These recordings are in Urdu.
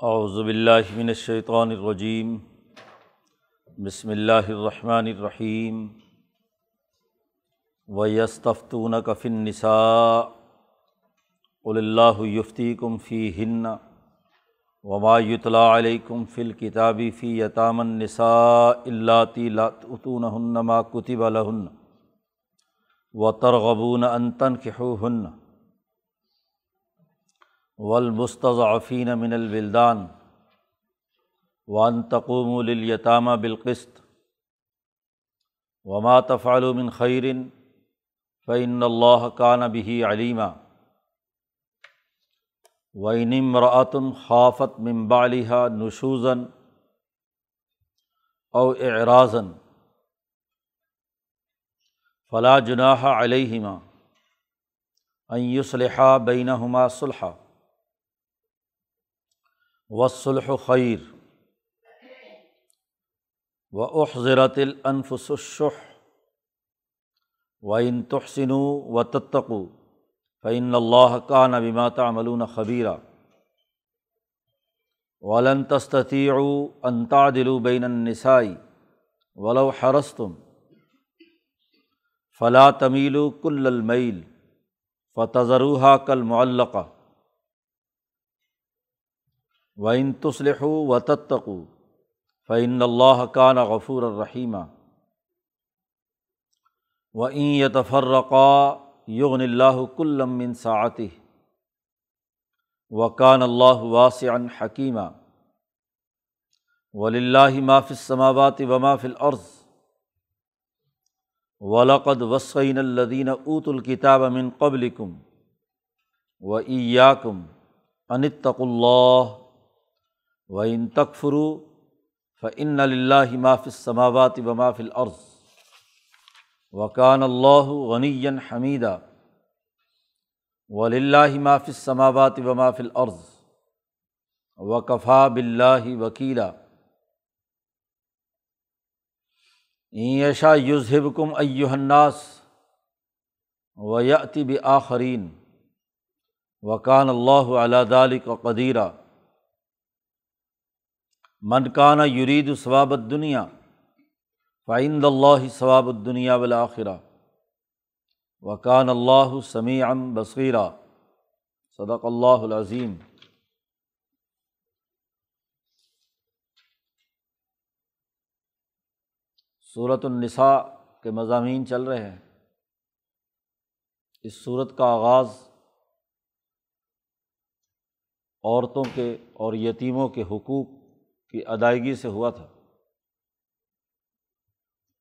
اعوذ باللہ من الشیطان الرجیم، بسم اللہ الرحمن الرحیم ویستفتون کفن النساء، قل اللہ یفتی کم فی ہن وما یتلا علیکم فی الکتابی فی یتام النساء اللاتی لاتؤتونہن ما کتب لہن وترغبون ان تنکحوہن والمستضعفین من الولدان وان تقوم للیتامہ بالقسط وما تفعلوا من خیر فعن اللہ کان به علیمہ وعین امراۃ خافت من بالحا نشوزن او اعراضن فلا جناح علیہما ان یصلحا بینہما صلحہ وصلح خیر و احضرت الانفس الشح و ان تحسن و تتقو فعن اللہ کا نبیمات تعملون خبیرہ ولن تستطیع ان تعدلوا بین النسائی ولو حرستم فلا تمیلوا کل المیل فتضروها کالمعلقہ و ان تصلح و تتقو فعن اللہ کا غفور الرحیمہ و این یتفرقا یغن اللہ کلم سعتی و کان اللہ واسع حکیمہ ولی ماف السماوات و ماف العرض ولقد وسعین الدین اوت الکتاب من قبلکم و ایاکم انتق اللہ و ان تکفرو فعن اللہ ماف سماوات و ماف العرض وقان اللہ غنی حمیدہ ولی ماف سماوات و ماف العرض وقفا بلّہ وکیلا ایشا یوزہب کم ایوہناس و یتب آخرین وقان اللہ علیہ و قدیرہ منکانہ یرید ثوابت دنیا فعند اللہ ثواب الدنیا بالآخرہ وقان اللہ سمیعم بصیرہ صدق اللہ العظیم۔ صورت النساء کے مضامین چل رہے ہیں۔ اس صورت کا آغاز عورتوں کے اور یتیموں کے حقوق کی ادائیگی سے ہوا تھا۔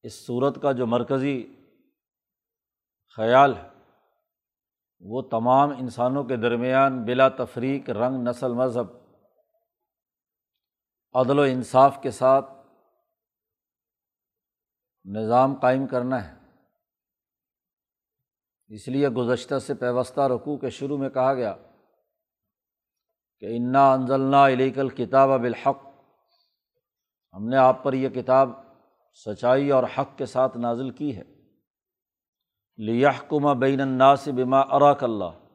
اس صورت کا جو مرکزی خیال ہے، وہ تمام انسانوں کے درمیان بلا تفریق رنگ، نسل، مذہب، عدل و انصاف کے ساتھ نظام قائم کرنا ہے۔ اس لیے گزشتہ سے پیوستہ رقوع کے شروع میں کہا گیا کہ انا انزلنا علیکل کتاب بالحق ہم نے آپ پر یہ کتاب سچائی اور حق کے ساتھ نازل کی ہے۔ لیحکمہ بین الناس بما اراک اللہ،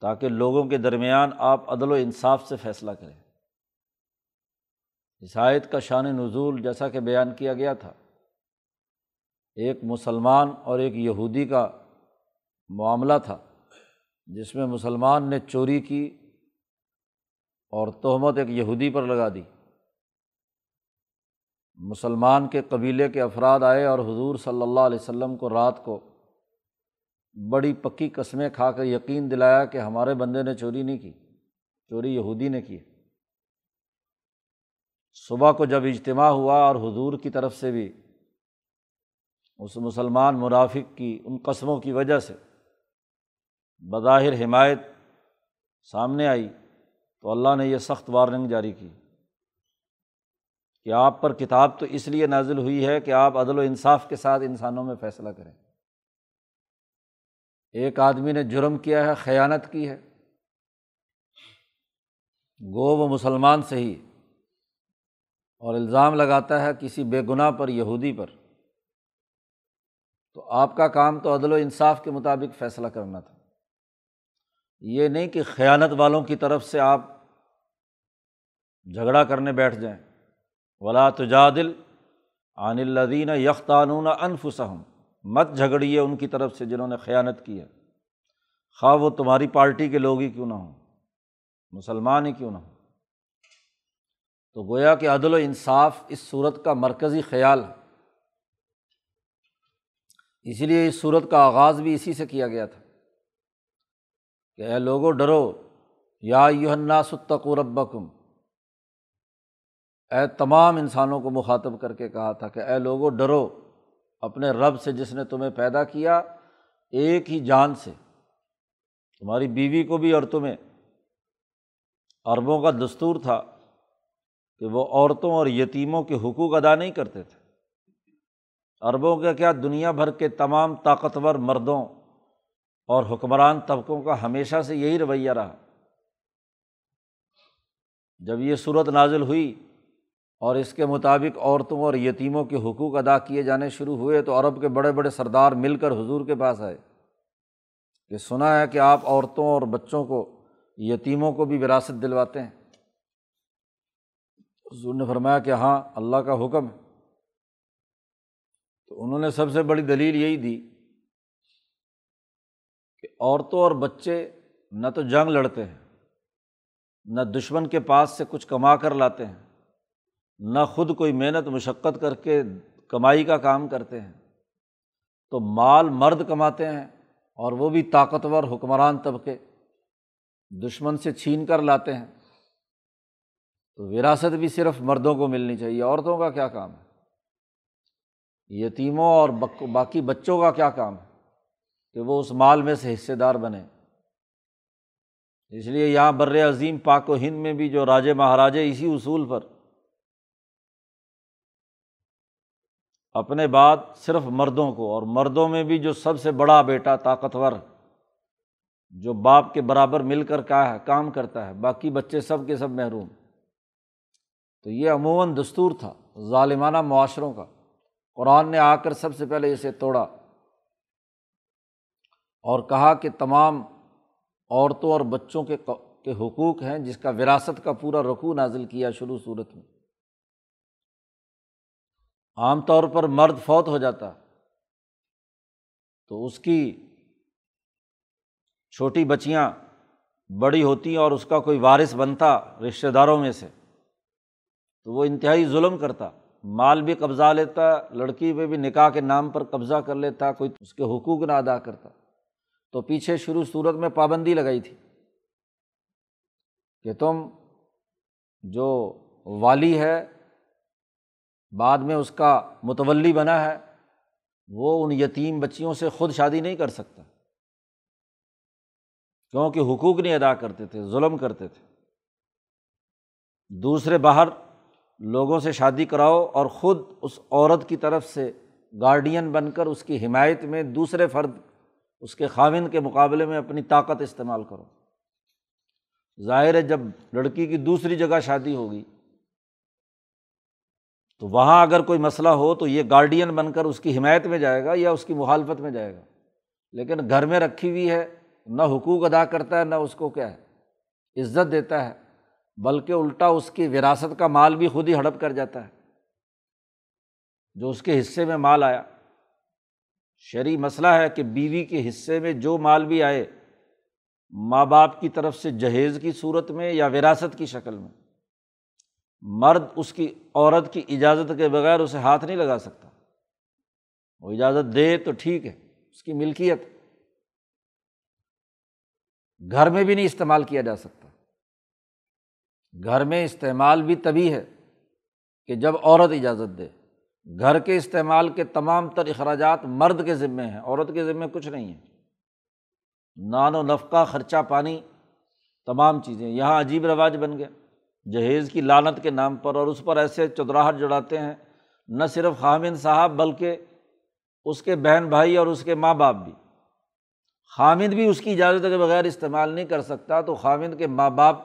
تاکہ لوگوں کے درمیان آپ عدل و انصاف سے فیصلہ کریں۔ عیسائیت کا شان نزول جیسا کہ بیان کیا گیا تھا۔ ایک مسلمان اور ایک یہودی کا معاملہ تھا، جس میں مسلمان نے چوری کی اور تہمت ایک یہودی پر لگا دی۔ مسلمان کے قبیلے کے افراد آئے اور حضور صلی اللہ علیہ وسلم کو رات کو بڑی پکی قسمیں کھا کر یقین دلایا کہ ہمارے بندے نے چوری نہیں کی، چوری یہودی نے کی۔ صبح کو جب اجتماع ہوا اور حضور کی طرف سے بھی اس مسلمان منافق کی ان قسموں کی وجہ سے بظاہر حمایت سامنے آئی تو اللہ نے یہ سخت وارننگ جاری کی۔ کہ آپ پر کتاب تو اس لیے نازل ہوئی ہے کہ آپ عدل و انصاف کے ساتھ انسانوں میں فیصلہ کریں۔ ایک آدمی نے جرم کیا ہے، خیانت کی ہے۔ گو و مسلمان سے ہی اور الزام لگاتا ہے کسی بے گناہ پر، یہودی پر۔ تو آپ کا کام تو عدل و انصاف کے مطابق فیصلہ کرنا تھا۔ یہ نہیں کہ خیانت والوں کی طرف سے آپ جھگڑا کرنے بیٹھ جائیں۔ ولا تجادل عن الدین یختانون انفسم مت جھگڑیے ان کی طرف سے جنہوں نے خیانت کی ہے۔ خواہ وہ تمہاری پارٹی کے لوگ ہی کیوں نہ ہوں، مسلمان ہی کیوں نہ ہوں۔ تو گویا کہ عدل و انصاف اس صورت کا مرکزی خیال ہے۔ اسی لیے اس صورت کا آغاز بھی اسی سے کیا گیا تھا کہ اے لوگو، ڈرو۔ یا یوحنا ستقو ربکم۔ اے تمام انسانوں کو مخاطب کر کے کہا تھا کہ اے لوگو ڈرو، اپنے رب سے جس نے تمہیں پیدا کیا، ایک ہی جان سے، تمہاری بیوی کو بھی اور تمہیں۔ عربوں کا دستور تھا کہ وہ عورتوں اور یتیموں کے حقوق ادا نہیں کرتے تھے۔ عربوں کا کیا دنیا بھر کے تمام طاقتور مردوں اور حکمران طبقوں کا ہمیشہ سے یہی رویہ رہا۔ جب یہ صورت نازل ہوئی اور اس کے مطابق عورتوں اور یتیموں کے حقوق ادا کیے جانے شروع ہوئے تو عرب کے بڑے بڑے سردار مل کر حضور کے پاس آئے کہ سنا ہے کہ آپ عورتوں اور بچوں کو، یتیموں کو بھی وراثت دلواتے ہیں۔ حضور نے فرمایا کہ ہاں اللہ کا حکم ہے۔ تو انہوں نے سب سے بڑی دلیل یہی دی کہ عورتوں اور بچے نہ تو جنگ لڑتے ہیں، نہ دشمن کے پاس سے کچھ کما کر لاتے ہیں۔ نہ خود کوئی محنت مشقت کر کے کمائی کا کام کرتے ہیں، تو مال مرد کماتے ہیں اور وہ بھی طاقتور حکمران طبقے دشمن سے چھین کر لاتے ہیں۔ تو وراثت بھی صرف مردوں کو ملنی چاہیے، عورتوں کا کیا کام ہے؟ یتیموں اور باقی بچوں کا کیا کام ہے کہ وہ اس مال میں سے حصے دار بنے؟ اس لیے یہاں بر عظیم پاک و ہند میں بھی جو راجے مہاراجے اسی اصول پر اپنے بعد صرف مردوں کو، اور مردوں میں بھی جو سب سے بڑا بیٹا طاقتور، جو باپ کے برابر مل کر کا ہے کام کرتا ہے، باقی بچے سب کے سب محروم۔ تو یہ عموماً دستور تھا ظالمانہ معاشروں کا۔ قرآن نے آ کر سب سے پہلے اسے توڑا اور کہا کہ تمام عورتوں اور بچوں کے کے حقوق ہیں جس کا وراثت کا پورا رقو نازل کیا شروع صورت میں۔ عام طور پر مرد فوت ہو جاتا تو اس کی چھوٹی بچیاں بڑی ہوتی اور اس کا کوئی وارث بنتا رشتہ داروں میں سے، تو وہ انتہائی ظلم کرتا۔ مال بھی قبضہ لیتا، لڑکی پہ بھی نکاح کے نام پر قبضہ کر لیتا، کوئی اس کے حقوق نہ ادا کرتا۔ تو پیچھے شروع صورت میں پابندی لگائی تھی کہ تم جو والی ہے بعد میں اس کا متولی بنا ہے، وہ ان یتیم بچیوں سے خود شادی نہیں کر سکتا۔ کیونکہ حقوق نہیں ادا کرتے تھے، ظلم کرتے تھے۔ دوسرے باہر، لوگوں سے شادی کراؤ اور خود اس عورت کی طرف سے گارڈین بن کر اس کی حمایت میں دوسرے فرد، اس کے خاوند کے مقابلے میں اپنی طاقت استعمال کرو۔ ظاہر ہے، جب لڑکی کی دوسری جگہ شادی ہوگی تو وہاں اگر کوئی مسئلہ ہو تو یہ گارڈین بن کر اس کی حمایت میں جائے گا یا اس کی مخالفت میں جائے گا۔ لیکن گھر میں رکھی ہوئی ہے، نہ حقوق ادا کرتا ہے، نہ اس کو کیا ہے، عزت دیتا ہے، بلکہ الٹا اس کی وراثت کا مال بھی خود ہی ہڑپ کر جاتا ہے۔ جو اس کے حصے میں مال آیا، شرعی مسئلہ ہے کہ بیوی کے حصے میں جو مال بھی آئے، ماں باپ کی طرف سے جہیز کی صورت میں یا وراثت کی شکل میں۔ مرد اس کی عورت کی اجازت کے بغیر اسے ہاتھ نہیں لگا سکتا۔ وہ اجازت دے تو ٹھیک ہے، اس کی ملکیت۔ گھر میں بھی نہیں استعمال کیا جا سکتا۔ گھر میں استعمال بھی تبھی ہے کہ جب عورت اجازت دے۔ گھر کے استعمال کے تمام تر اخراجات مرد کے ذمے ہیں، عورت کے ذمے کچھ نہیں ہے۔ نان و نفقہ، خرچہ، پانی، تمام چیزیں۔ یہاں عجیب رواج بن گیا۔ جہیز کی لانت کے نام پر اور اس پر ایسے چدراہٹ جڑاتے ہیں، نہ صرف خامند صاحب بلکہ اس کے بہن بھائی اور اس کے ماں باپ بھی۔ خامد بھی اس کی اجازت کے بغیر استعمال نہیں کر سکتا تو خامد کے ماں باپ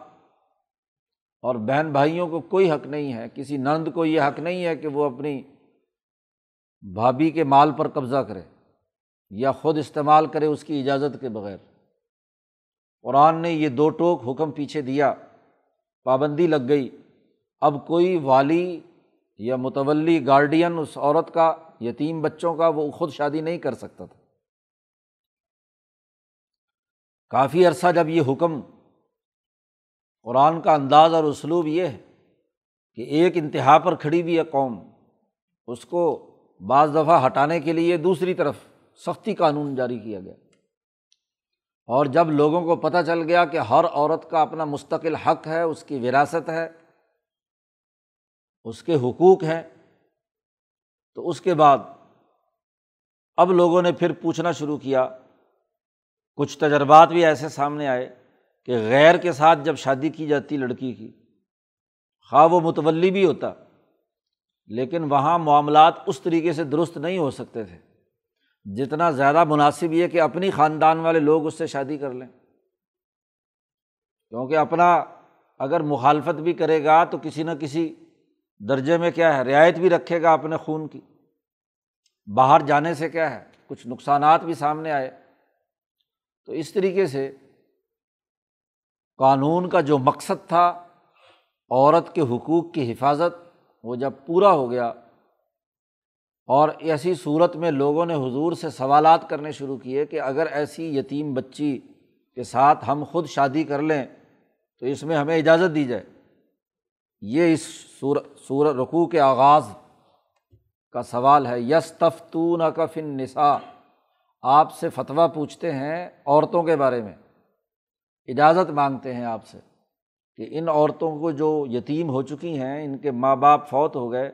اور بہن بھائیوں کو کوئی حق نہیں ہے۔ کسی نند کو یہ حق نہیں ہے کہ وہ اپنی بھابھی کے مال پر قبضہ کرے یا خود استعمال کرے اس کی اجازت کے بغیر۔ قرآن نے یہ دو ٹوک حکم پیچھے دیا۔ پابندی لگ گئی۔ اب کوئی والی یا متولی گارڈین اس عورت کا، یتیم بچوں کا، وہ خود شادی نہیں کر سکتا تھا۔ کافی عرصہ جب یہ حکم قرآن کا انداز اور اسلوب یہ ہے کہ ایک انتہا پر کھڑی ہوئی ہے قوم، اس کو بعض دفعہ ہٹانے کے لیے دوسری طرف سختی قانون جاری کیا گیا۔ اور جب لوگوں کو پتہ چل گیا کہ ہر عورت کا اپنا مستقل حق ہے، اس کی وراثت ہے، اس کے حقوق ہیں، تو اس کے بعد اب لوگوں نے پھر پوچھنا شروع کیا۔ کچھ تجربات بھی ایسے سامنے آئے کہ غیر کے ساتھ جب شادی کی جاتی لڑکی کی، خواہ وہ متولی بھی ہوتا، لیکن وہاں معاملات اس طریقے سے درست نہیں ہو سکتے تھے۔ جتنا زیادہ مناسب یہ کہ اپنی خاندان والے لوگ اس سے شادی کر لیں۔ کیونکہ اپنا اگر مخالفت بھی کرے گا تو کسی نہ کسی درجے میں کیا ہے، رعایت بھی رکھے گا اپنے خون کی۔ باہر جانے سے کیا ہے، کچھ نقصانات بھی سامنے آئے۔ تو اس طریقے سے قانون کا جو مقصد تھا، عورت کے حقوق کی حفاظت، وہ جب پورا ہو گیا اور ایسی صورت میں لوگوں نے حضور سے سوالات کرنے شروع کیے کہ اگر ایسی یتیم بچی کے ساتھ ہم خود شادی کر لیں تو اس میں ہمیں اجازت دی جائے۔ یہ اس سور سور رقوع کے آغاز کا سوال ہے۔ یس تفتون کا فن نسا آپ سے فتویٰ پوچھتے ہیں عورتوں کے بارے میں۔ اجازت مانگتے ہیں آپ سے کہ ان عورتوں کو جو یتیم ہو چکی ہیں، ان کے ماں باپ فوت ہو گئے،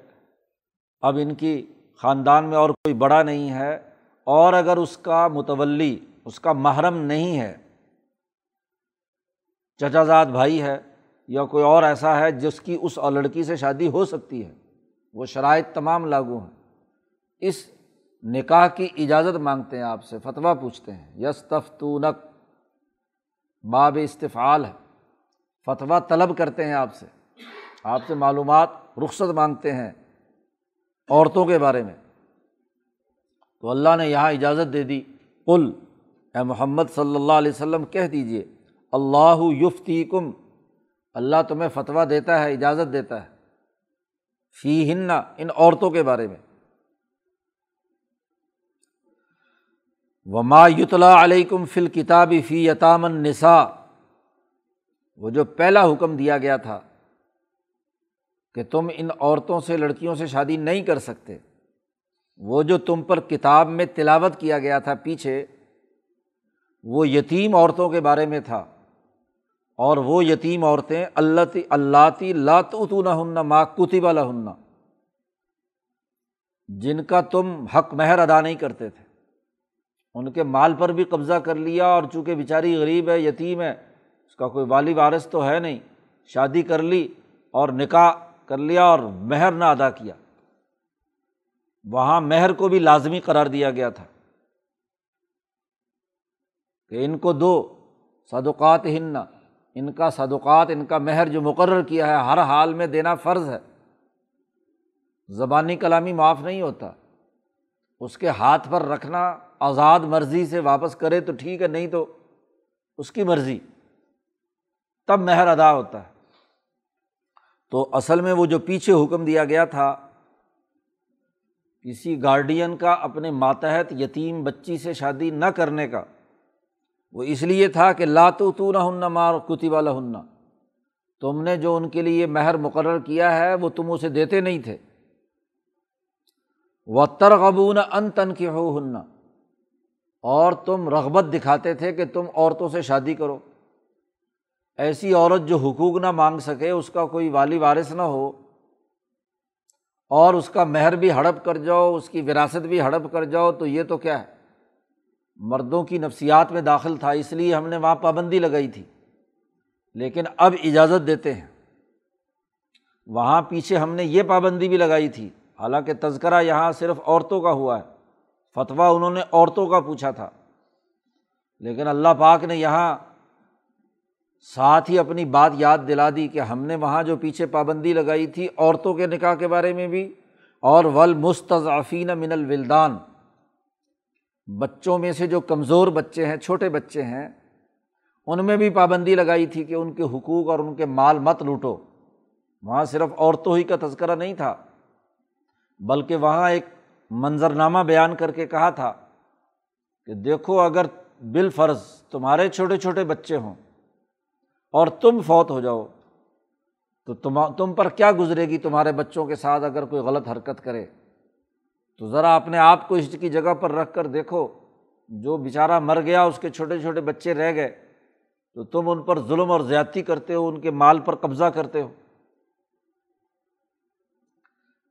اب ان کی خاندان میں اور کوئی بڑا نہیں ہے اور اگر اس کا متولی، اس کا محرم نہیں ہے، چچا زاد بھائی ہے یا کوئی اور ایسا ہے جس کی اس اور لڑکی سے شادی ہو سکتی ہے، وہ شرائط تمام لاگو ہیں۔ اس نکاح کی اجازت مانگتے ہیں آپ سے، فتویٰ پوچھتے ہیں۔ یس تفتونک باب استفعال ہے۔ فتویٰ طلب کرتے ہیں آپ سے۔ آپ سے معلومات، رخصت مانگتے ہیں۔ عورتوں کے بارے میں۔ تو اللہ نے یہاں اجازت دے دی کل اے محمد صلی اللہ علیہ وسلم، کہہ دیجیے اللہ یفتی کم اللہ تمہیں فتویٰ دیتا ہے، اجازت دیتا ہے۔ فی ہن ان عورتوں کے بارے میں۔ وما یتلا علیکم فل کتابی فی یتام النساء۔ وہ جو پہلا حکم دیا گیا تھا کہ تم ان عورتوں سے لڑکیوں سے شادی نہیں کر سکتے۔ وہ جو تم پر کتاب میں تلاوت کیا گیا تھا پیچھے، وہ یتیم عورتوں کے بارے میں تھا۔ اور وہ یتیم عورتیں اللہ اللہ تی لات نہ ہننا ماں کتبہ ہننا جن کا تم حق مہر ادا نہیں کرتے تھے۔ ان کے مال پر بھی قبضہ کر لیا اور چونکہ بیچاری غریب ہے، یتیم ہے، اس کا کوئی والی وارث تو ہے نہیں۔ شادی کر لی اور نکاح کر لیا اور مہر نہ ادا کیا۔ وہاں مہر کو بھی لازمی قرار دیا گیا تھا کہ ان کو دو صدقات ہننا ان کا صدقات، ان کا مہر جو مقرر کیا ہے، ہر حال میں دینا فرض ہے۔ زبانی کلامی معاف نہیں ہوتا۔ اس کے ہاتھ پر رکھنا، آزاد مرضی سے واپس کرے تو ٹھیک ہے، نہیں تو اس کی مرضی۔ تب مہر ادا ہوتا ہے۔ تو اصل میں وہ جو پیچھے حکم دیا گیا تھا، کسی گارڈین کا اپنے ماتحت یتیم بچی سے شادی نہ کرنے کا، وہ اس لیے تھا کہ لاتو تو نہ ہن مار کتی والا ہننا تم نے جو ان کے لیے مہر مقرر کیا ہے، وہ تم اسے دیتے نہیں تھے۔ و ترغبون ان تن کے ہو ہننا اور تم رغبت دکھاتے تھے کہ تم عورتوں سے شادی کرو۔ ایسی عورت جو حقوق نہ مانگ سکے، اس کا کوئی والی وارث نہ ہو، اور اس کا مہر بھی ہڑپ کر جاؤ، اس کی وراثت بھی ہڑپ کر جاؤ، تو یہ تو کیا ہے؟ مردوں کی نفسیات میں داخل تھا، اس لیے ہم نے وہاں پابندی لگائی تھی۔ لیکن اب اجازت دیتے ہیں۔ وہاں پیچھے ہم نے یہ پابندی بھی لگائی تھی۔ حالانکہ تذکرہ یہاں صرف عورتوں کا ہوا ہے۔ فتویٰ انہوں نے عورتوں کا پوچھا تھا۔ لیکن اللہ پاک نے یہاں ساتھ ہی اپنی بات یاد دلا دی کہ ہم نے وہاں جو پیچھے پابندی لگائی تھی عورتوں کے نکاح کے بارے میں بھی، اور ول مستضعفین من الولدان۔ بچوں میں سے جو کمزور بچے ہیں، چھوٹے بچے ہیں، ان میں بھی پابندی لگائی تھی کہ ان کے حقوق اور ان کے مال مت لوٹو۔ وہاں صرف عورتوں ہی کا تذکرہ نہیں تھا، بلکہ وہاں ایک منظرنامہ بیان کر کے کہا تھا کہ دیکھو، اگر بال فرض تمہارے چھوٹے چھوٹے بچے ہوں اور تم فوت ہو جاؤ۔ تو تم تم پر کیا گزرے گی تمہارے بچوں کے ساتھ اگر کوئی غلط حرکت کرے؟ تو ذرا اپنے آپ کو اس کی جگہ پر رکھ کر دیکھو۔ جو بیچارہ مر گیا، اس کے چھوٹے چھوٹے بچے رہ گئے۔ تو تم ان پر ظلم اور زیادتی کرتے ہو، ان کے مال پر قبضہ کرتے ہو۔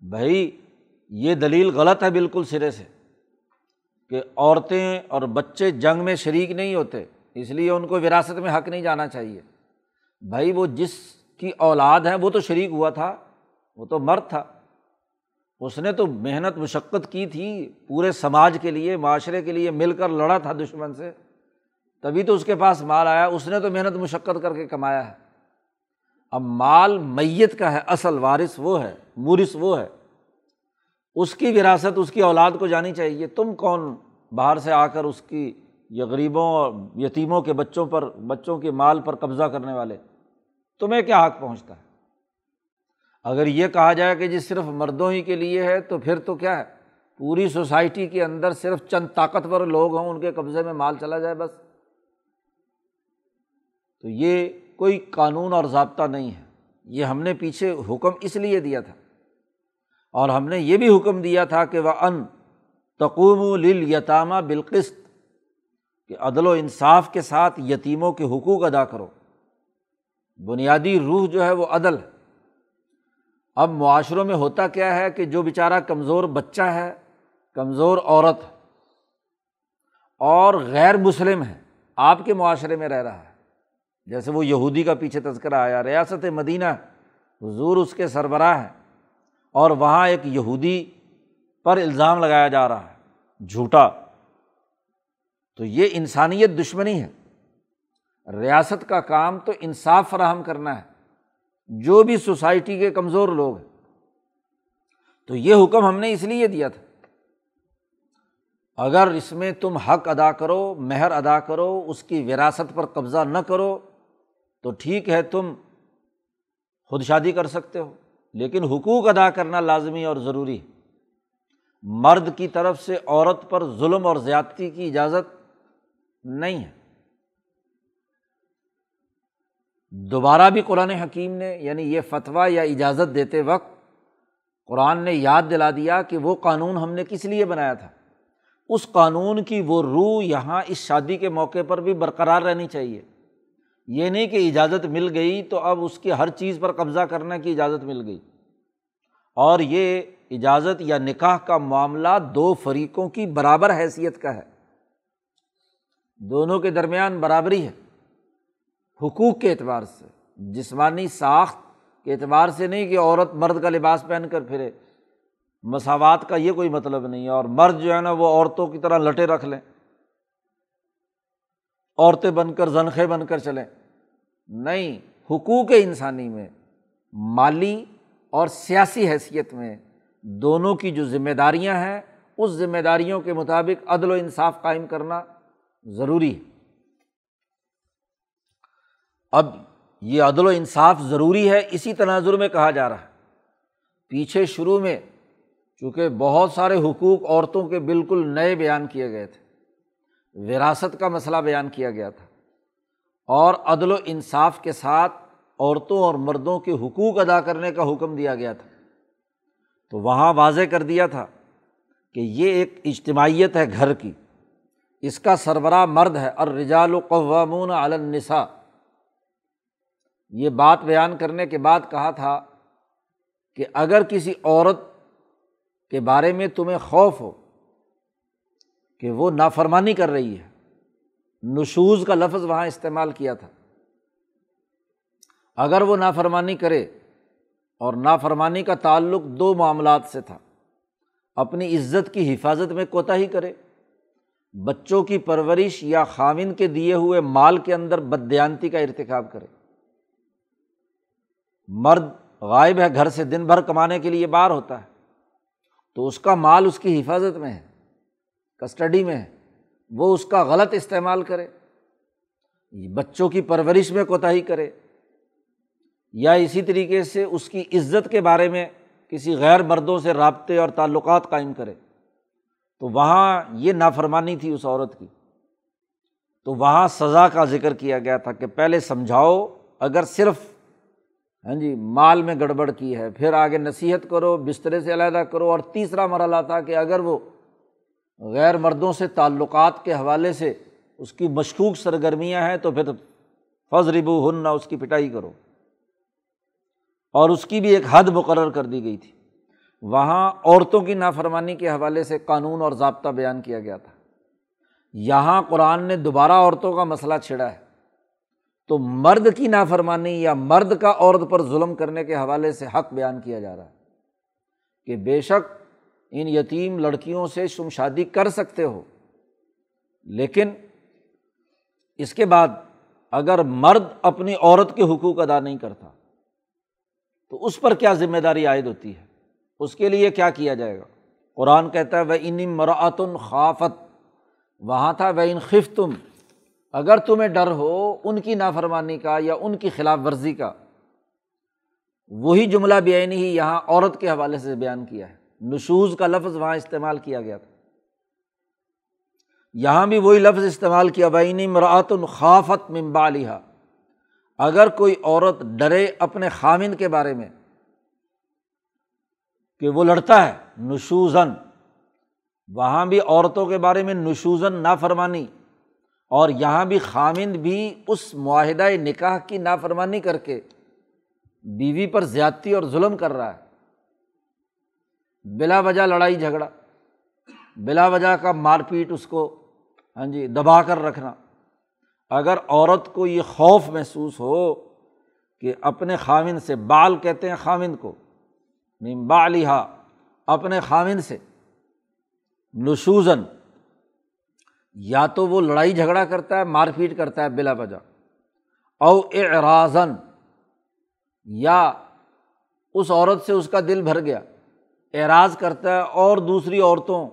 بھائی، یہ دلیل غلط ہے بالکل سرے سے کہ عورتیں اور بچے جنگ میں شریک نہیں ہوتے، اس لیے ان کو وراثت میں حق نہیں جانا چاہیے۔ بھائی وہ جس کی اولاد ہے وہ تو شریک ہوا تھا، وہ تو مرد تھا۔ اس نے تو محنت مشقت کی تھی، پورے سماج کے لیے، معاشرے کے لیے مل کر لڑا تھا دشمن سے۔ تبھی تو اس کے پاس مال آیا، اس نے تو محنت مشقت کر کے کمایا ہے۔ اب مال میت کا ہے، اصل وارث وہ ہے، مورث وہ ہے۔ اس کی وراثت، اس کی اولاد کو جانی چاہیے۔ تم کون؟ باہر سے آ کر اس کی یا غریبوں اور یتیموں کے بچوں پر، بچوں کے مال پر قبضہ کرنے والے۔ تمہیں کیا حق پہنچتا ہے؟ اگر یہ کہا جائے کہ جی صرف مردوں ہی کے لیے ہے، تو پھر تو کیا ہے؟ پوری سوسائٹی کے اندر صرف چند طاقتور لوگ ہوں، ان کے قبضے میں مال چلا جائے بس۔ تو یہ کوئی قانون اور ضابطہ نہیں ہے۔ یہ ہم نے پیچھے حکم اس لیے دیا تھا۔ اور ہم نے یہ بھی حکم دیا تھا کہ وہ ان تقوم لل یتامہ بالقست کہ عدل و انصاف کے ساتھ یتیموں کے حقوق ادا کرو۔ بنیادی روح جو ہے وہ عدل ہے۔ اب معاشروں میں ہوتا کیا ہے کہ جو بیچارہ کمزور بچہ ہے، کمزور عورت اور غیر مسلم ہے، آپ کے معاشرے میں رہ رہا ہے۔ جیسے وہ یہودی کا پیچھے تذکرہ آیا، ریاست مدینہ، حضور اس کے سربراہ ہیں اور وہاں ایک یہودی پر الزام لگایا جا رہا ہے، جھوٹا۔ تو یہ انسانیت دشمنی ہے۔ ریاست کا کام تو انصاف فراہم کرنا ہے۔ جو بھی سوسائٹی کے کمزور لوگ ہیں۔ تو یہ حکم ہم نے اس لیے دیا تھا۔ اگر اس میں تم حق ادا کرو، مہر ادا کرو، اس کی وراثت پر قبضہ نہ کرو، تو ٹھیک ہے، تم خود شادی کر سکتے ہو۔ لیکن حقوق ادا کرنا لازمی اور ضروری ہے۔ مرد کی طرف سے عورت پر ظلم اور زیادتی کی اجازت نہیں ہے۔ دوبارہ بھی قرآن حکیم نے یعنی یہ فتویٰ یا اجازت دیتے وقت قرآن نے یاد دلا دیا کہ وہ قانون ہم نے کس لیے بنایا تھا۔ اس قانون کی وہ روح یہاں اس شادی کے موقع پر بھی برقرار رہنی چاہیے۔ یہ نہیں کہ اجازت مل گئی تو اب اس کی ہر چیز پر قبضہ کرنے کی اجازت مل گئی۔ اور یہ اجازت یا نکاح کا معاملہ دو فریقوں کی برابر حیثیت کا ہے۔ دونوں کے درمیان برابری ہے۔ حقوق کے اعتبار سے، جسمانی ساخت کے اعتبار سے نہیں کہ عورت مرد کا لباس پہن کر پھرے۔ مساوات کا یہ کوئی مطلب نہیں ہے۔ اور مرد جو ہے نا، وہ عورتوں کی طرح لٹے رکھ لیں۔ عورتیں بن کر، زنخے بن کر چلیں۔ نہیں، حقوق انسانی میں، مالی اور سیاسی حیثیت میں دونوں کی جو ذمہ داریاں ہیں، اس ذمہ داریوں کے مطابق عدل و انصاف قائم کرنا ضروری ہے۔ اب یہ عدل و انصاف ضروری ہے، اسی تناظر میں کہا جا رہا ہے۔ پیچھے شروع میں چونکہ بہت سارے حقوق عورتوں کے بالکل نئے بیان کیے گئے تھے، وراثت کا مسئلہ بیان کیا گیا تھا۔ اور عدل و انصاف کے ساتھ عورتوں اور مردوں کے حقوق ادا کرنے کا حکم دیا گیا تھا۔ تو وہاں واضح کر دیا تھا کہ یہ ایک اجتماعیت ہے گھر کی۔ اس کا سربراہ مرد ہے اور رجال و قوامون النساء۔ یہ بات بیان کرنے کے بعد کہا تھا کہ اگر کسی عورت کے بارے میں تمہیں خوف ہو کہ وہ نافرمانی کر رہی ہے، نشوز کا لفظ وہاں استعمال کیا تھا۔ اگر وہ نافرمانی کرے اور نافرمانی کا تعلق دو معاملات سے تھا، اپنی عزت کی حفاظت میں کوتا ہی کرے، بچوں کی پرورش یا خامن کے دیے ہوئے مال کے اندر بدیانتی کا ارتکاب کرے۔ مرد غائب ہے گھر سے دن بھر کمانے کے لیے باہر ہوتا ہے، تو اس کا مال اس کی حفاظت میں ہے، کسٹڈی میں ہے، وہ اس کا غلط استعمال کرے بچوں کی پرورش میں کوتاہی کرے، یا اسی طریقے سے اس کی عزت کے بارے میں کسی غیر مردوں سے رابطے اور تعلقات قائم کرے۔ تو وہاں یہ نافرمانی تھی اس عورت کی۔ تو وہاں سزا کا ذکر کیا گیا تھا کہ پہلے سمجھاؤ، اگر صرف ہاں جی مال میں گڑبڑ کی ہے، پھر آگے نصیحت کرو، بسترے سے علیحدہ کرو، اور تیسرا مرحلہ تھا کہ اگر وہ غیر مردوں سے تعلقات کے حوالے سے اس کی مشکوک سرگرمیاں ہیں تو پھر فض ربو ہن نہ اس کی پٹائی کرو۔ اور اس کی بھی ایک حد مقرر کر دی گئی تھی۔ وہاں عورتوں کی نافرمانی کے حوالے سے قانون اور ضابطہ بیان کیا گیا تھا۔ یہاں قرآن نے دوبارہ عورتوں کا مسئلہ چھڑا ہے۔ تو مرد کی نافرمانی یا مرد کا عورت پر ظلم کرنے کے حوالے سے حق بیان کیا جا رہا ہے کہ بے شک ان یتیم لڑکیوں سے تم شادی کر سکتے ہو، لیکن اس کے بعد اگر مرد اپنی عورت کے حقوق ادا نہیں کرتا، تو اس پر کیا ذمہ داری عائد ہوتی ہے؟ اس کے لیے کیا کیا جائے گا؟ قرآن کہتا ہے وہ ان مراتن خافت وہاں تھا وہ ان خف تم اگر تمہیں ڈر ہو ان کی نافرمانی کا یا ان کی خلاف ورزی کا، وہی جملہ بیانی ہی یہاں عورت کے حوالے سے بیان کیا ہے۔ نشوز کا لفظ وہاں استعمال کیا گیا تھا۔ یہاں بھی وہی لفظ استعمال کیا بینی مرات الخافت ممبالحا اگر کوئی عورت ڈرے اپنے خامند کے بارے میں کہ وہ لڑتا ہے نشوزن وہاں بھی عورتوں کے بارے میں نشوزن نافرمانی۔ اور یہاں بھی خامند بھی اس معاہدۂ نکاح کی نافرمانی کر کے بیوی پر زیادتی اور ظلم کر رہا ہے۔ بلا وجہ لڑائی جھگڑا، بلا وجہ کا مار پیٹ اس کو ہاں جی دبا کر رکھنا۔ اگر عورت کو یہ خوف محسوس ہو کہ اپنے خامن سے، بال کہتے ہیں خامند کو نمبا لہا اپنے خامند سے نشوزن یا تو وہ لڑائی جھگڑا کرتا ہے، مار پیٹ کرتا ہے بلا وجہ۔ او اعراضن یا اس عورت سے اس کا دل بھر گیا۔ اعراض کرتا ہے اور دوسری عورتوں۔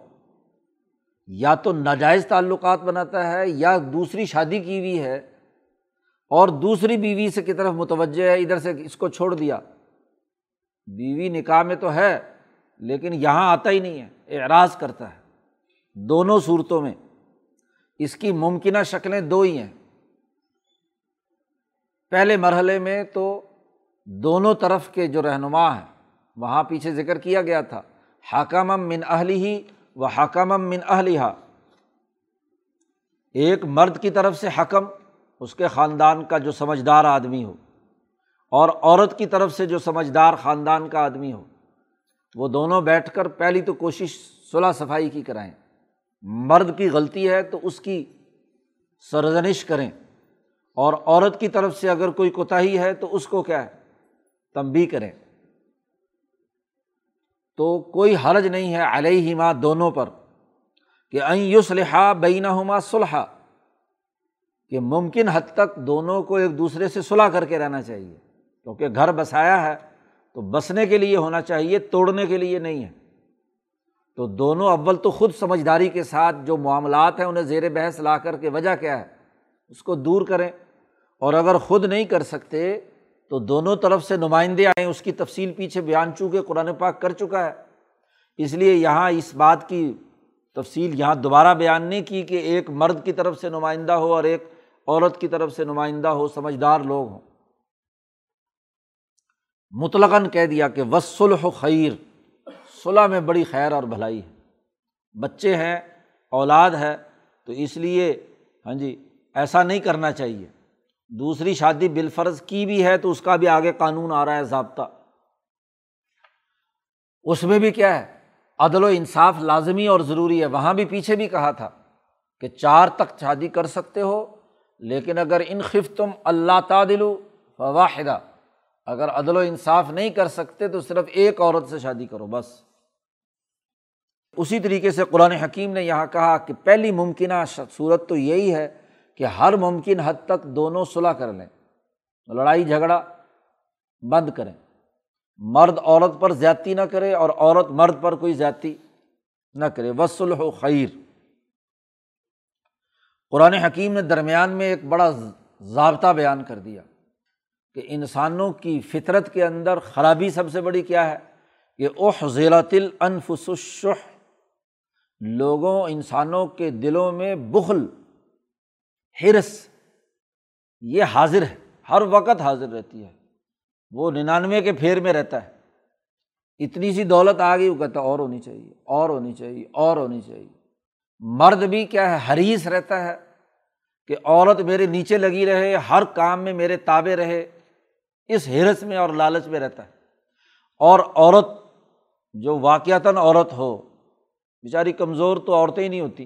یا تو ناجائز تعلقات بناتا ہے، یا دوسری شادی کی ہوئی ہے۔ اور دوسری بیوی سے کی طرف متوجہ ہے، ادھر سے اس کو چھوڑ دیا۔ بیوی نکاح میں تو ہے، لیکن یہاں آتا ہی نہیں ہے، اعراض کرتا ہے۔ دونوں صورتوں میں۔ اس کی ممکنہ شکلیں دو ہی ہیں۔ پہلے مرحلے میں تو دونوں طرف کے جو رہنما ہیں، وہاں پیچھے ذکر کیا گیا تھا۔ حکم من اہلی ہی و حکم من اہلیہ ایک مرد کی طرف سے حکم، اس کے خاندان کا جو سمجھدار آدمی ہو، اور عورت کی طرف سے جو سمجھدار خاندان کا آدمی ہو۔ وہ دونوں بیٹھ کر پہلی تو کوشش صلاح صفائی کی کرائیں۔ مرد کی غلطی ہے تو اس کی سرزنش کریں۔ اور عورت کی طرف سے اگر کوئی کوتاہی ہے تو اس کو کیا ہے؟ تنبی کریں۔ تو کوئی حرج نہیں ہے علیہ ماں دونوں پر کہ این یوسلحا بین ہما صلحہ کہ ممکن حد تک دونوں کو ایک دوسرے سے صلاح کر کے رہنا چاہیے۔ کیونکہ گھر بسایا ہے تو بسنے کے لیے ہونا چاہیے، توڑنے کے لیے نہیں ہے۔ تو دونوں اول تو خود سمجھداری کے ساتھ جو معاملات ہیں انہیں زیر بحث لا کر کے وجہ کیا ہے، اس کو دور کریں۔ اور اگر خود نہیں کر سکتے، تو دونوں طرف سے نمائندے آئیں۔ اس کی تفصیل پیچھے بیان چونکہ قرآن پاک کر چکا ہے۔ اس لیے یہاں اس بات کی تفصیل یہاں دوبارہ بیان نہیں کی کہ ایک مرد کی طرف سے نمائندہ ہو اور ایک عورت کی طرف سے نمائندہ ہو، سمجھدار لوگ ہوں۔ مطلقاً کہہ دیا کہ وسلح خیر صلاح میں بڑی خیر اور بھلائی ہے۔ بچے ہیں، اولاد ہے، تو اس لیے ہاں جی ایسا نہیں کرنا چاہیے۔ دوسری شادی بالفرض کی بھی ہے تو اس کا بھی آگے قانون آ رہا ہے، ضابطہ۔ اس میں بھی کیا ہے، عدل و انصاف لازمی اور ضروری ہے۔ وہاں بھی پیچھے بھی کہا تھا کہ چار تک شادی کر سکتے ہو، لیکن اگر ان خف تم اللہ تعدل واحدہ اگر عدل و انصاف نہیں کر سکتے تو صرف ایک عورت سے شادی کرو، بس۔ اسی طریقے سے قرآن حکیم نے یہاں کہا کہ پہلی ممکنہ صورت تو یہی ہے کہ ہر ممکن حد تک دونوں صلاح کر لیں۔ لڑائی جھگڑا بند کریں۔ مرد عورت پر زیادتی نہ کرے اور عورت مرد پر کوئی زیادتی نہ کرے۔ وصلح و خیر قرآن حکیم نے درمیان میں ایک بڑا ضابطہ بیان کر دیا کہ انسانوں کی فطرت کے اندر خرابی سب سے بڑی کیا ہے؟ کہ اوہ ضیرت الشح لوگوں، انسانوں کے دلوں میں بخل حرس یہ حاضر ہے، ہر وقت حاضر رہتی ہے۔ وہ ننانوے کے پھیر میں رہتا ہے۔ اتنی سی دولت آ گئی، وہ کہتا اور ہونی چاہیے، اور ہونی چاہیے، اور ہونی چاہیے۔ مرد بھی کیا ہے حریث رہتا ہے کہ عورت میرے نیچے لگی رہے، ہر کام میں میرے تابے رہے، اس حرس میں اور لالچ میں رہتا ہے۔ اور عورت، جو واقعتاً عورت ہو بیچاری کمزور تو عورتیں ہی نہیں ہوتی۔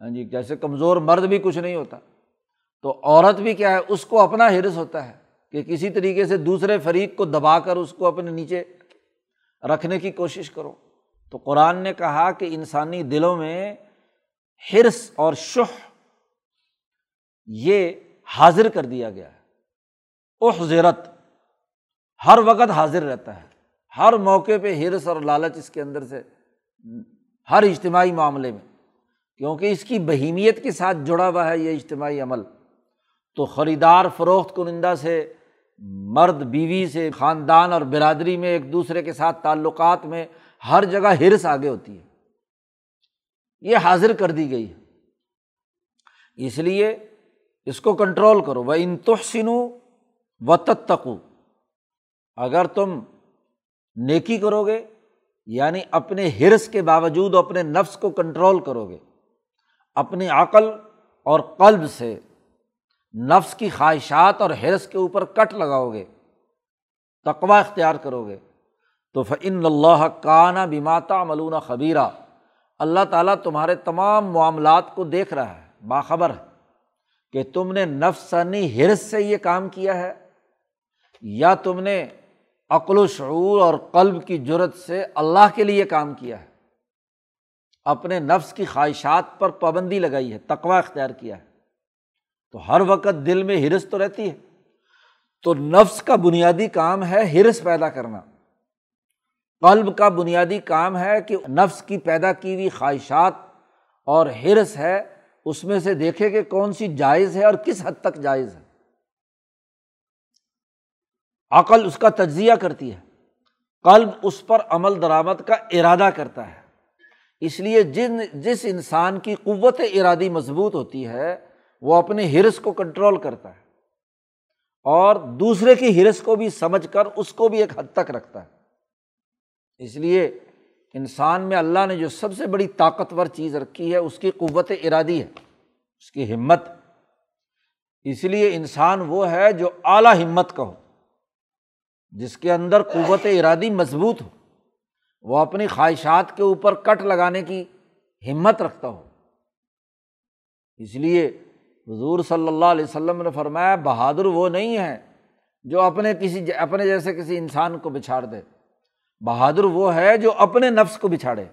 ہاں جی جیسے کمزور مرد بھی کچھ نہیں ہوتا۔ تو عورت بھی کیا ہے، اس کو اپنا حرص ہوتا ہے کہ کسی طریقے سے دوسرے فریق کو دبا کر اس کو اپنے نیچے رکھنے کی کوشش کرو۔ تو قرآن نے کہا کہ انسانی دلوں میں حرص اور شہ یہ حاضر کر دیا گیا ہے۔ اح زیرت ہر وقت حاضر رہتا ہے۔ ہر موقع پہ حرص اور لالچ اس کے اندر سے ہر اجتماعی معاملے میں، کیونکہ اس کی بہیمیت کے ساتھ جڑا ہوا ہے یہ اجتماعی عمل۔ تو خریدار فروخت کنندہ سے، مرد بیوی سے، خاندان اور برادری میں ایک دوسرے کے ساتھ تعلقات میں ہر جگہ ہرس آگے ہوتی ہے۔ یہ حاضر کر دی گئی ہے۔ اس لیے اس کو کنٹرول کرو۔ وہ ان تحسنو و تتقو اگر تم نیکی کرو گے یعنی اپنے ہرس کے باوجود اپنے نفس کو کنٹرول کرو گے۔ اپنی عقل اور قلب سے نفس کی خواہشات اور حرص کے اوپر کٹ لگاؤ گے تقوا اختیار کرو گے۔ تو فن اللہ کانا بیماتا ملون خبیرہ اللہ تعالیٰ تمہارے تمام معاملات کو دیکھ رہا ہے، باخبر ہے کہ تم نے نفسانی حرص سے یہ کام کیا ہے۔ یا تم نے عقل و شعور اور قلب کی جرت سے اللہ کے لیے کام کیا ہے۔ اپنے نفس کی خواہشات پر پابندی لگائی ہے تقوا اختیار کیا ہے۔ تو ہر وقت دل میں ہرس تو رہتی ہے۔ تو نفس کا بنیادی کام ہے ہرس پیدا کرنا۔ قلب کا بنیادی کام ہے کہ نفس کی پیدا کی ہوئی خواہشات اور ہرس ہے، اس میں سے دیکھے کہ کون سی جائز ہے اور کس حد تک جائز ہے۔ عقل اس کا تجزیہ کرتی ہے، قلب اس پر عمل درآمد کا ارادہ کرتا ہے۔ اس لیے جن، جس انسان کی قوت ارادی مضبوط ہوتی ہے، وہ اپنے ہرس کو کنٹرول کرتا ہے۔ اور دوسرے کی ہرس کو بھی سمجھ کر اس کو بھی ایک حد تک رکھتا ہے۔ اس لیے انسان میں اللہ نے جو سب سے بڑی طاقتور چیز رکھی ہے، اس کی قوت ارادی ہے، اس کی ہمت۔ اس لیے انسان وہ ہے جو اعلیٰ ہمت کا ہو۔ جس کے اندر قوت ارادی مضبوط ہو، وہ اپنی خواہشات کے اوپر کٹ لگانے کی ہمت رکھتا ہو۔ اس لیے حضور صلی اللہ علیہ وسلم نے فرمایا، بہادر وہ نہیں ہے جو اپنے کسی اپنے جیسے کسی انسان کو بچھاڑ دے۔ بہادر وہ ہے جو اپنے نفس کو بچھاڑے،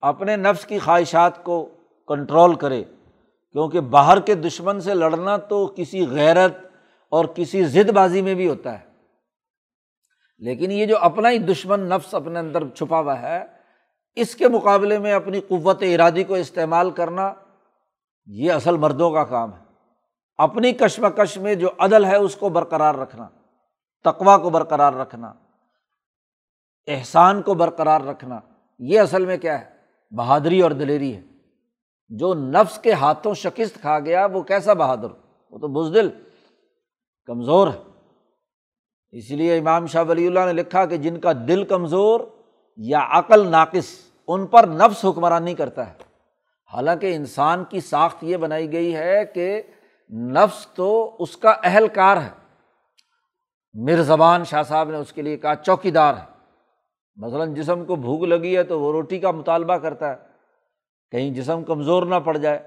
اپنے نفس کی خواہشات کو کنٹرول کرے۔ کیونکہ باہر کے دشمن سے لڑنا تو کسی غیرت اور کسی ضد بازی میں بھی ہوتا ہے۔ لیکن یہ جو اپنا ہی دشمن نفس اپنے اندر چھپا ہوا ہے، اس کے مقابلے میں اپنی قوت ارادی کو استعمال کرنا یہ اصل مردوں کا کام ہے۔ اپنی کشمکش میں جو عدل ہے، اس کو برقرار رکھنا تقوا کو برقرار رکھنا، احسان کو برقرار رکھنا، یہ اصل میں کیا ہے؟ بہادری اور دلیری ہے۔ جو نفس کے ہاتھوں شکست کھا گیا، وہ کیسا بہادر؟ وہ تو بزدل، کمزور ہے۔ اس لیے امام شاہ ولی اللہ نے لکھا کہ جن کا دل کمزور یا عقل ناقص، ان پر نفس حکمرانی کرتا ہے۔ حالانکہ انسان کی ساخت یہ بنائی گئی ہے کہ نفس تو اس کا اہل کار ہے۔ مر زبان شاہ صاحب نے اس کے لیے کہا چوکی دار ہے۔ مثلاً جسم کو بھوک لگی ہے تو وہ روٹی کا مطالبہ کرتا ہے۔ کہیں جسم کمزور نہ پڑ جائے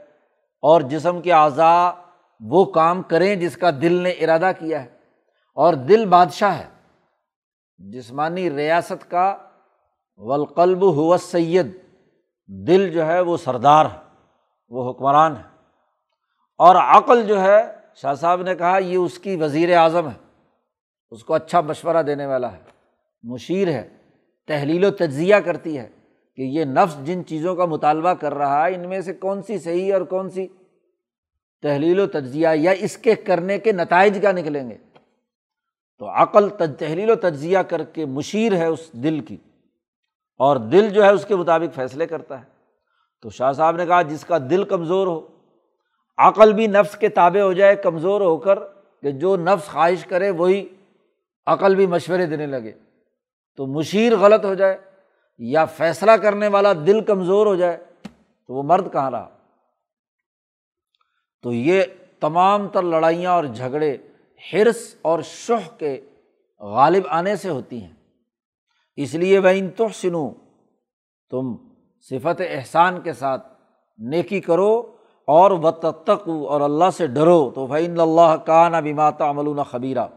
اور جسم کے اعضاء وہ کام کریں جس کا دل نے ارادہ کیا ہے۔ اور دل بادشاہ ہے۔ جسمانی ریاست کا ولقلب ہوا سید دل جو ہے وہ سردار ہے، وہ حکمران ہے۔ اور عقل جو ہے، شاہ صاحب نے کہا، یہ اس کی وزیر اعظم ہے۔ اس کو اچھا مشورہ دینے والا ہے۔ مشیر ہے، تحلیل و تجزیہ کرتی ہے کہ یہ نفس جن چیزوں کا مطالبہ کر رہا ہے، ان میں سے کون سی صحیح اور کون سی تحلیل و تجزیہ یا اس کے کرنے کے نتائج کیا نکلیں گے۔ تو عقل تحلیل و تجزیہ کر کے مشیر ہے اس دل کی اور دل جو ہے اس کے مطابق فیصلے کرتا ہے۔ تو شاہ صاحب نے کہا جس کا دل کمزور ہو، عقل بھی نفس کے تابع ہو جائے، کمزور ہو کر کہ جو نفس خواہش کرے وہی عقل بھی مشورے دینے لگے۔ تو مشیر غلط ہو جائے یا فیصلہ کرنے والا دل کمزور ہو جائے تو وہ مرد کہاں رہا؟ تو یہ تمام تر لڑائیاں اور جھگڑے حرص اور شہ کے غالب آنے سے ہوتی ہیں۔ اس لیے وہ ان تو تم صفت احسان کے ساتھ نیکی کرو اور و اور اللہ سے ڈرو، تو فعین اللہ کا نہ بیماتا عمل خبیرہ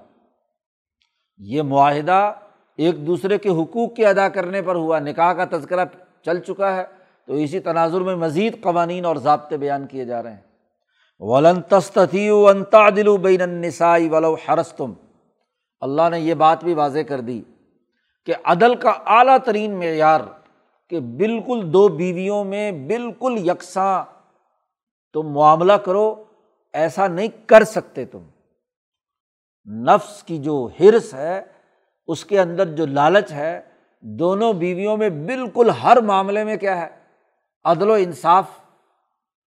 یہ معاہدہ ایک دوسرے کے حقوق کے ادا کرنے پر ہوا، نکاح کا تذکرہ چل چکا ہے، تو اسی تناظر میں مزید قوانین اور ضابطے بیان کیے جا رہے ہیں۔ ولن تستھی انتا دلو بین النسائی ولو حرس تم اللہ نے یہ بات بھی واضح کر دی کہ عدل کا اعلیٰ ترین معیار کہ بالکل دو بیویوں میں بالکل یکساں تم معاملہ کرو، ایسا نہیں کر سکتے تم۔ نفس کی جو ہرس ہے، اس کے اندر جو لالچ ہے، دونوں بیویوں میں بالکل ہر معاملے میں کیا ہے؟ عدل و انصاف۔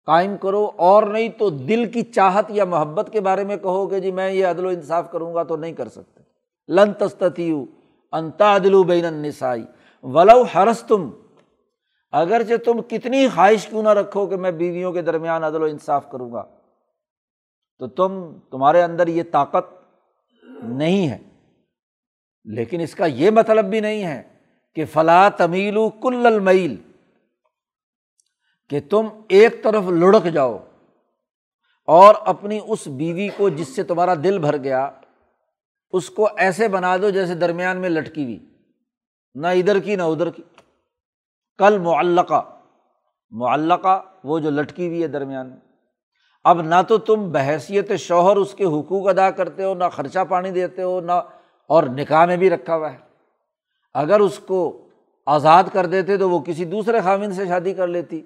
قائم کرو اور نہیں تو دل کی چاہت یا محبت کے بارے میں کہو کہ جی میں یہ عدل و انصاف کروں گا تو نہیں کر سکتے۔ لن تستیو انتا عدل و بین النسائی ولو حرس تم اگرچہ تم کتنی خواہش کیوں نہ رکھو کہ میں بیویوں کے درمیان عدل و انصاف کروں گا، تو تم، تمہارے اندر یہ طاقت نہیں ہے۔ لیکن اس کا یہ مطلب بھی نہیں ہے کہ فلاں تمیل کل المیل کہ تم ایک طرف لڑک جاؤ اور اپنی اس بیوی کو جس سے تمہارا دل بھر گیا، اس کو ایسے بنا دو جیسے درمیان میں لٹکی ہوئی۔ نہ ادھر کی، نہ ادھر کی۔ کل معلقہ معلقہ وہ جو لٹکی ہوئی ہے درمیان میں۔ اب نہ تو تم بحثیت شوہر اس کے حقوق ادا کرتے ہو، نہ خرچہ پانی دیتے ہو، نہ اور نکاح میں بھی رکھا ہوا ہے۔ اگر اس کو آزاد کر دیتے تو وہ کسی دوسرے خامن سے شادی کر لیتی۔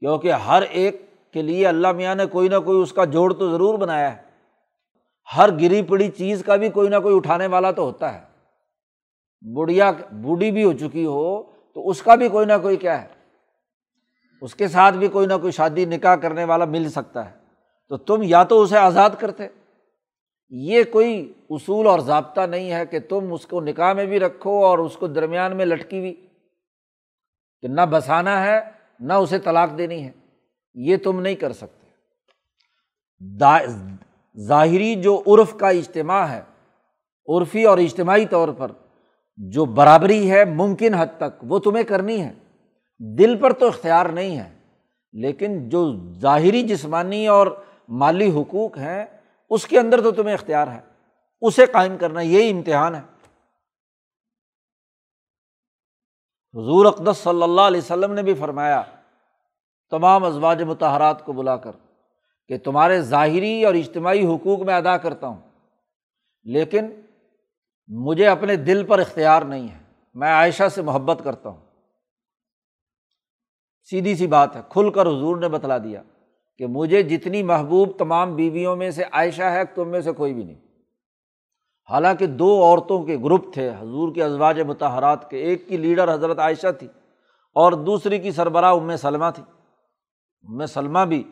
کیونکہ ہر ایک کے لیے اللہ میاں نے کوئی نہ کوئی اس کا جوڑ تو ضرور بنایا ہے۔ ہر گری پڑی چیز کا بھی کوئی نہ کوئی اٹھانے والا تو ہوتا ہے۔ بڑھیا، بوڑھی بھی ہو چکی ہو تو اس کا بھی کوئی نہ کوئی کیا ہے۔ اس کے ساتھ بھی کوئی نہ کوئی شادی، نکاح کرنے والا مل سکتا ہے۔ تو تم یا تو اسے آزاد کرتے۔ یہ کوئی اصول اور ضابطہ نہیں ہے کہ تم اس کو نکاح میں بھی رکھو اور اس کو درمیان میں لٹکی ہوئی۔ کہ نہ بسانا ہے نہ اسے طلاق دینی ہے۔ یہ تم نہیں کر سکتے۔ ظاہری جو عرف کا اجتماع ہے، عرفی اور اجتماعی طور پر جو برابری ہے ممکن حد تک، وہ تمہیں کرنی ہے۔ دل پر تو اختیار نہیں ہے، لیکن جو ظاہری جسمانی اور مالی حقوق ہیں، اس کے اندر تو تمہیں اختیار ہے۔ اسے قائم کرنا یہی امتحان ہے۔ حضور اقدس صلی اللہ علیہ وسلم نے بھی فرمایا، تمام ازواج متحرات کو بلا کر کہ تمہارے ظاہری اور اجتماعی حقوق میں ادا کرتا ہوں۔ لیکن مجھے اپنے دل پر اختیار نہیں ہے۔ میں عائشہ سے محبت کرتا ہوں۔ سیدھی سی بات ہے، کھل کر حضور نے بتلا دیا کہ مجھے جتنی محبوب تمام بیویوں میں سے عائشہ ہے، تم میں سے کوئی بھی نہیں۔ حالانکہ دو عورتوں کے گروپ تھے، حضور کے ازواج متحرات کے، ایک کی لیڈر حضرت عائشہ تھی اور دوسری کی سربراہ ام سلمہ تھی۔ ام سلمہ بھی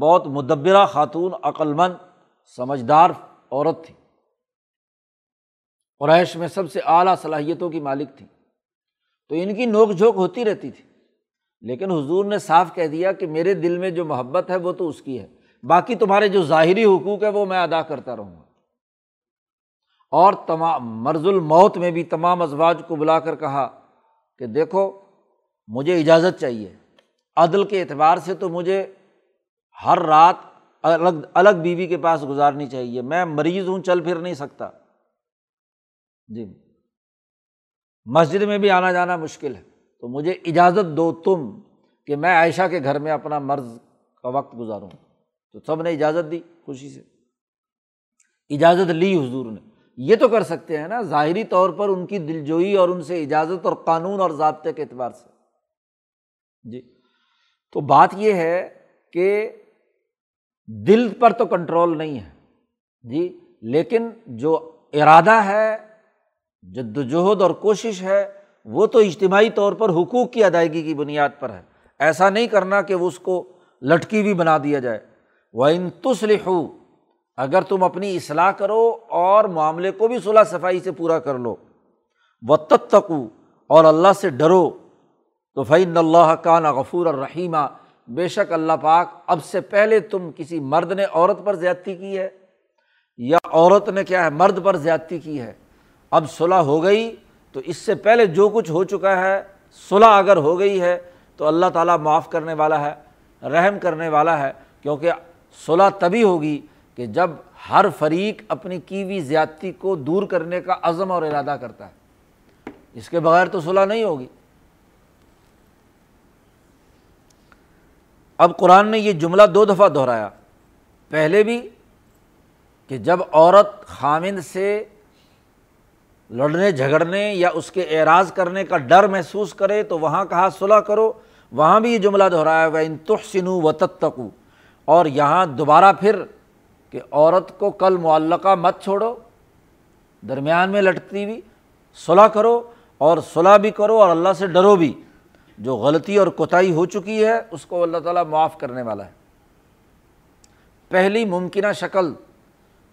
بہت مدبرہ خاتون، عقلمند، سمجھدار عورت تھی۔ قریش میں سب سے اعلیٰ صلاحیتوں کی مالک تھی۔ تو ان کی نوک جھوک ہوتی رہتی تھی۔ لیکن حضور نے صاف کہہ دیا کہ میرے دل میں جو محبت ہے وہ تو اس کی ہے۔ باقی تمہارے جو ظاہری حقوق ہے وہ میں ادا کرتا رہوں گا۔ اور تمام مرض الموت میں بھی تمام ازواج کو بلا کر کہا کہ دیکھو، مجھے اجازت چاہیے۔ عدل کے اعتبار سے تو مجھے ہر رات الگ الگ بیوی کے پاس گزارنی چاہیے۔ میں مریض ہوں، چل پھر نہیں سکتا۔ جی۔ مسجد میں بھی آنا جانا مشکل ہے۔ تو مجھے اجازت دو تم کہ میں عائشہ کے گھر میں اپنا مرض کا وقت گزاروں۔ تو سب نے اجازت دی خوشی سے۔ اجازت لی حضور نے۔ یہ تو کر سکتے ہیں نا، ظاہری طور پر ان کی دل جوئی اور ان سے اجازت اور قانون اور ضابطے کے اعتبار سے۔ جی۔ تو بات یہ ہے کہ دل پر تو کنٹرول نہیں ہے۔ جی۔ لیکن جو ارادہ ہے جد وجہد اور کوشش ہے، وہ تو اجتماعی طور پر حقوق کی ادائیگی کی بنیاد پر ہے۔ ایسا نہیں کرنا کہ وہ اس کو لٹکی بھی بنا دیا جائے۔ وہ ان تسلح اگر تم اپنی اصلاح کرو اور معاملے کو بھی صلاح صفائی سے پورا کر لو۔ و تتقو اور اللہ سے ڈرو۔ تو فعین اللہ کا غفور اور رحیمہ بے شک اللہ پاک اب سے پہلے تم کسی مرد نے عورت پر زیادتی کی ہے، یا عورت نے کیا ہے، مرد پر زیادتی کی ہے۔ اب صلاح ہو گئی، تو اس سے پہلے جو کچھ ہو چکا ہے صلاح اگر ہو گئی ہے، تو اللہ تعالیٰ معاف کرنے والا ہے، رحم کرنے والا ہے، کیونکہ صلاح تبھی ہوگی کہ جب ہر فریق اپنی کی ہوئی زیادتی کو دور کرنے کا عزم اور ارادہ کرتا ہے، اس کے بغیر تو صلاح نہیں ہوگی۔ اب قرآن نے یہ جملہ دو دفعہ دہرایا۔ پہلے بھی کہ جب عورت خامند سے لڑنے، جھگڑنے یا اس کے اعراض کرنے کا ڈر محسوس کرے تو وہاں کہا صلاح کرو۔ وہاں بھی یہ جملہ دہرایا وہ ان تحسنو و تتقو اور یہاں دوبارہ پھر کہ عورت کو کل معلقہ مت چھوڑو، درمیان میں لٹکتی بھی صلاح کرو اور صلاح بھی کرو اور اللہ سے ڈرو بھی۔ جو غلطی اور کوتاہی ہو چکی ہے، اس کو اللہ تعالیٰ معاف کرنے والا ہے۔ پہلی ممکنہ شکل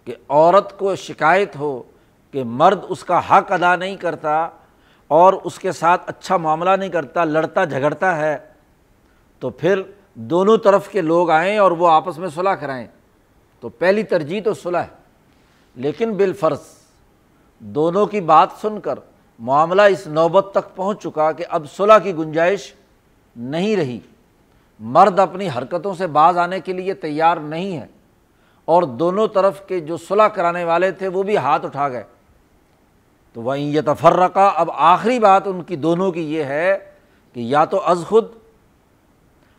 کہ عورت کو شکایت ہو کہ مرد اس کا حق ادا نہیں کرتا اور اس کے ساتھ اچھا معاملہ نہیں کرتا، لڑتا، جھگڑتا ہے، تو پھر دونوں طرف کے لوگ آئیں اور وہ آپس میں صلاح کرائیں۔ تو پہلی ترجیح تو صلاح ہے۔ لیکن بالفرض دونوں کی بات سن کر معاملہ اس نوبت تک پہنچ چکا کہ اب صلاح کی گنجائش نہیں رہی۔ مرد اپنی حرکتوں سے باز آنے کے لیے تیار نہیں ہے اور دونوں طرف کے جو صلاح کرانے والے تھے وہ بھی ہاتھ اٹھا گئے۔ تو وہیں یہ تفرقہ اب آخری بات ان کی دونوں کی یہ ہے کہ یا تو از خود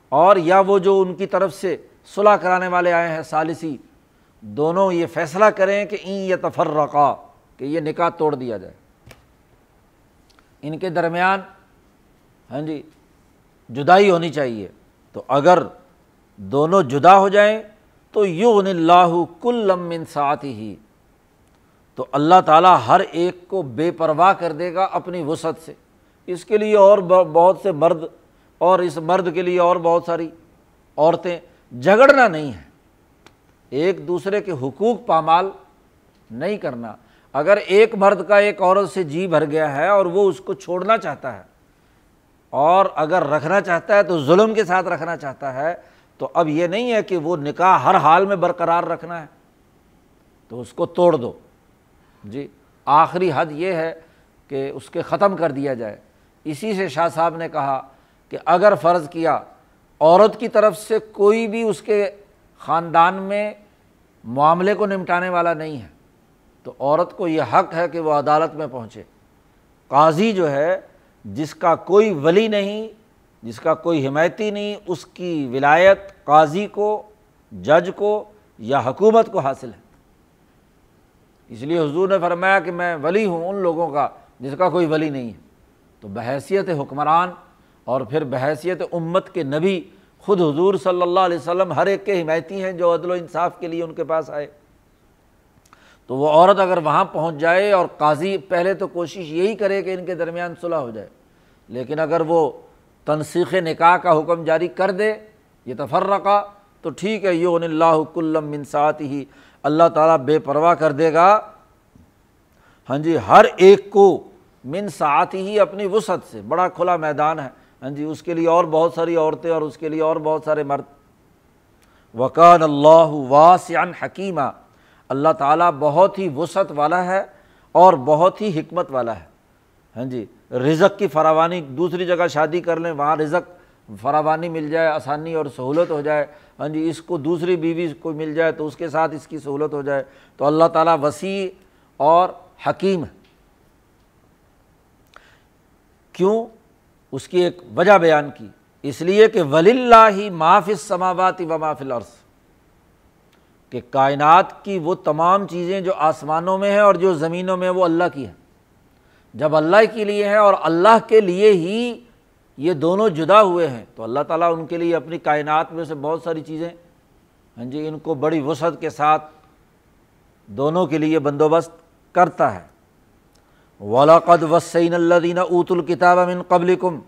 اور یا وہ جو ان کی طرف سے صلاح کرانے والے آئے ہیں، سالسی دونوں یہ فیصلہ کریں کہ این یہ تفرقہ کہ یہ نکاح توڑ دیا جائے۔ ان کے درمیان ہاں جی جدائی ہونی چاہیے۔ تو اگر دونوں جدا ہو جائیں، تو یغن اللہ کل من ساتھ ہی تو اللہ تعالیٰ ہر ایک کو بے پرواہ کر دے گا اپنی وسعت سے۔ اس کے لیے اور بہت سے مرد، اور اس مرد کے لیے اور بہت ساری عورتیں جھگڑنا نہیں ہے۔ ایک دوسرے کے حقوق پامال نہیں کرنا۔ اگر ایک مرد کا ایک عورت سے جی بھر گیا ہے اور وہ اس کو چھوڑنا چاہتا ہے اور اگر رکھنا چاہتا ہے تو ظلم کے ساتھ رکھنا چاہتا ہے، تو اب یہ نہیں ہے کہ وہ نکاح ہر حال میں برقرار رکھنا ہے۔ تو اس کو توڑ دو۔ جی آخری حد یہ ہے کہ اس کے ختم کر دیا جائے۔ اسی سے شاہ صاحب نے کہا کہ اگر فرض کیا، عورت کی طرف سے کوئی بھی اس کے خاندان میں معاملے کو نمٹانے والا نہیں ہے۔ تو عورت کو یہ حق ہے کہ وہ عدالت میں پہنچے۔ قاضی جو ہے، جس کا کوئی ولی نہیں، جس کا کوئی حمایتی نہیں، اس کی ولایت قاضی کو، جج کو یا حکومت کو حاصل ہے۔ اس لیے حضور نے فرمایا کہ میں ولی ہوں ان لوگوں کا جس کا کوئی ولی نہیں ہے۔ تو بحیثیت حکمران اور پھر بحیثیت امت کے نبی خود حضور صلی اللہ علیہ وسلم ہر ایک کے حمایتی ہیں جو عدل و انصاف کے لیے ان کے پاس آئے۔ تو وہ عورت اگر وہاں پہنچ جائے اور قاضی، پہلے تو کوشش یہی کرے کہ ان کے درمیان صلاح ہو جائے، لیکن اگر وہ تنسیخ نکاح کا حکم جاری کر دے، یہ تفرقہ، تو ٹھیک ہے یون اللہ کلم منسات ہی اللہ تعالیٰ بے پرواہ کر دے گا۔ ہاں جی ہر ایک کو من ساتھ ہی اپنی وسعت سے، بڑا کھلا میدان ہے۔ ہاں جی اس کے لیے اور بہت ساری عورتیں اور اس کے لیے اور بہت سارے مرد۔ وقان اللہ واسعن حکیمہ اللہ تعالیٰ بہت ہی وسعت والا ہے اور بہت ہی حکمت والا ہے۔ ہاں جی رزق کی فراوانی، دوسری جگہ شادی کر لیں، وہاں رزق فراوانی مل جائے، آسانی اور سہولت ہو جائے۔ ہاں جی اس کو دوسری بیوی کو مل جائے تو اس کے ساتھ اس کی سہولت ہو جائے۔ تو اللہ تعالیٰ وسیع اور حکیم ہے۔ کیوں؟ اس کی ایک وجہ بیان کی۔ اس لیے کہ ولی اللہ ہی معاف سماواتی و معاف العرض کہ کائنات کی وہ تمام چیزیں جو آسمانوں میں ہیں اور جو زمینوں میں وہ اللہ کی ہیں۔ جب اللہ کے لیے ہیں اور اللہ کے لیے ہی یہ دونوں جدا ہوئے ہیں، تو اللہ تعالیٰ ان کے لیے اپنی کائنات میں سے بہت ساری چیزیں ہاں جی ان کو بڑی وسعت کے ساتھ دونوں کے لیے بندوبست کرتا ہے۔ ولاقد وسعین اللہ دینہ اوت الکتاب امن قبل کم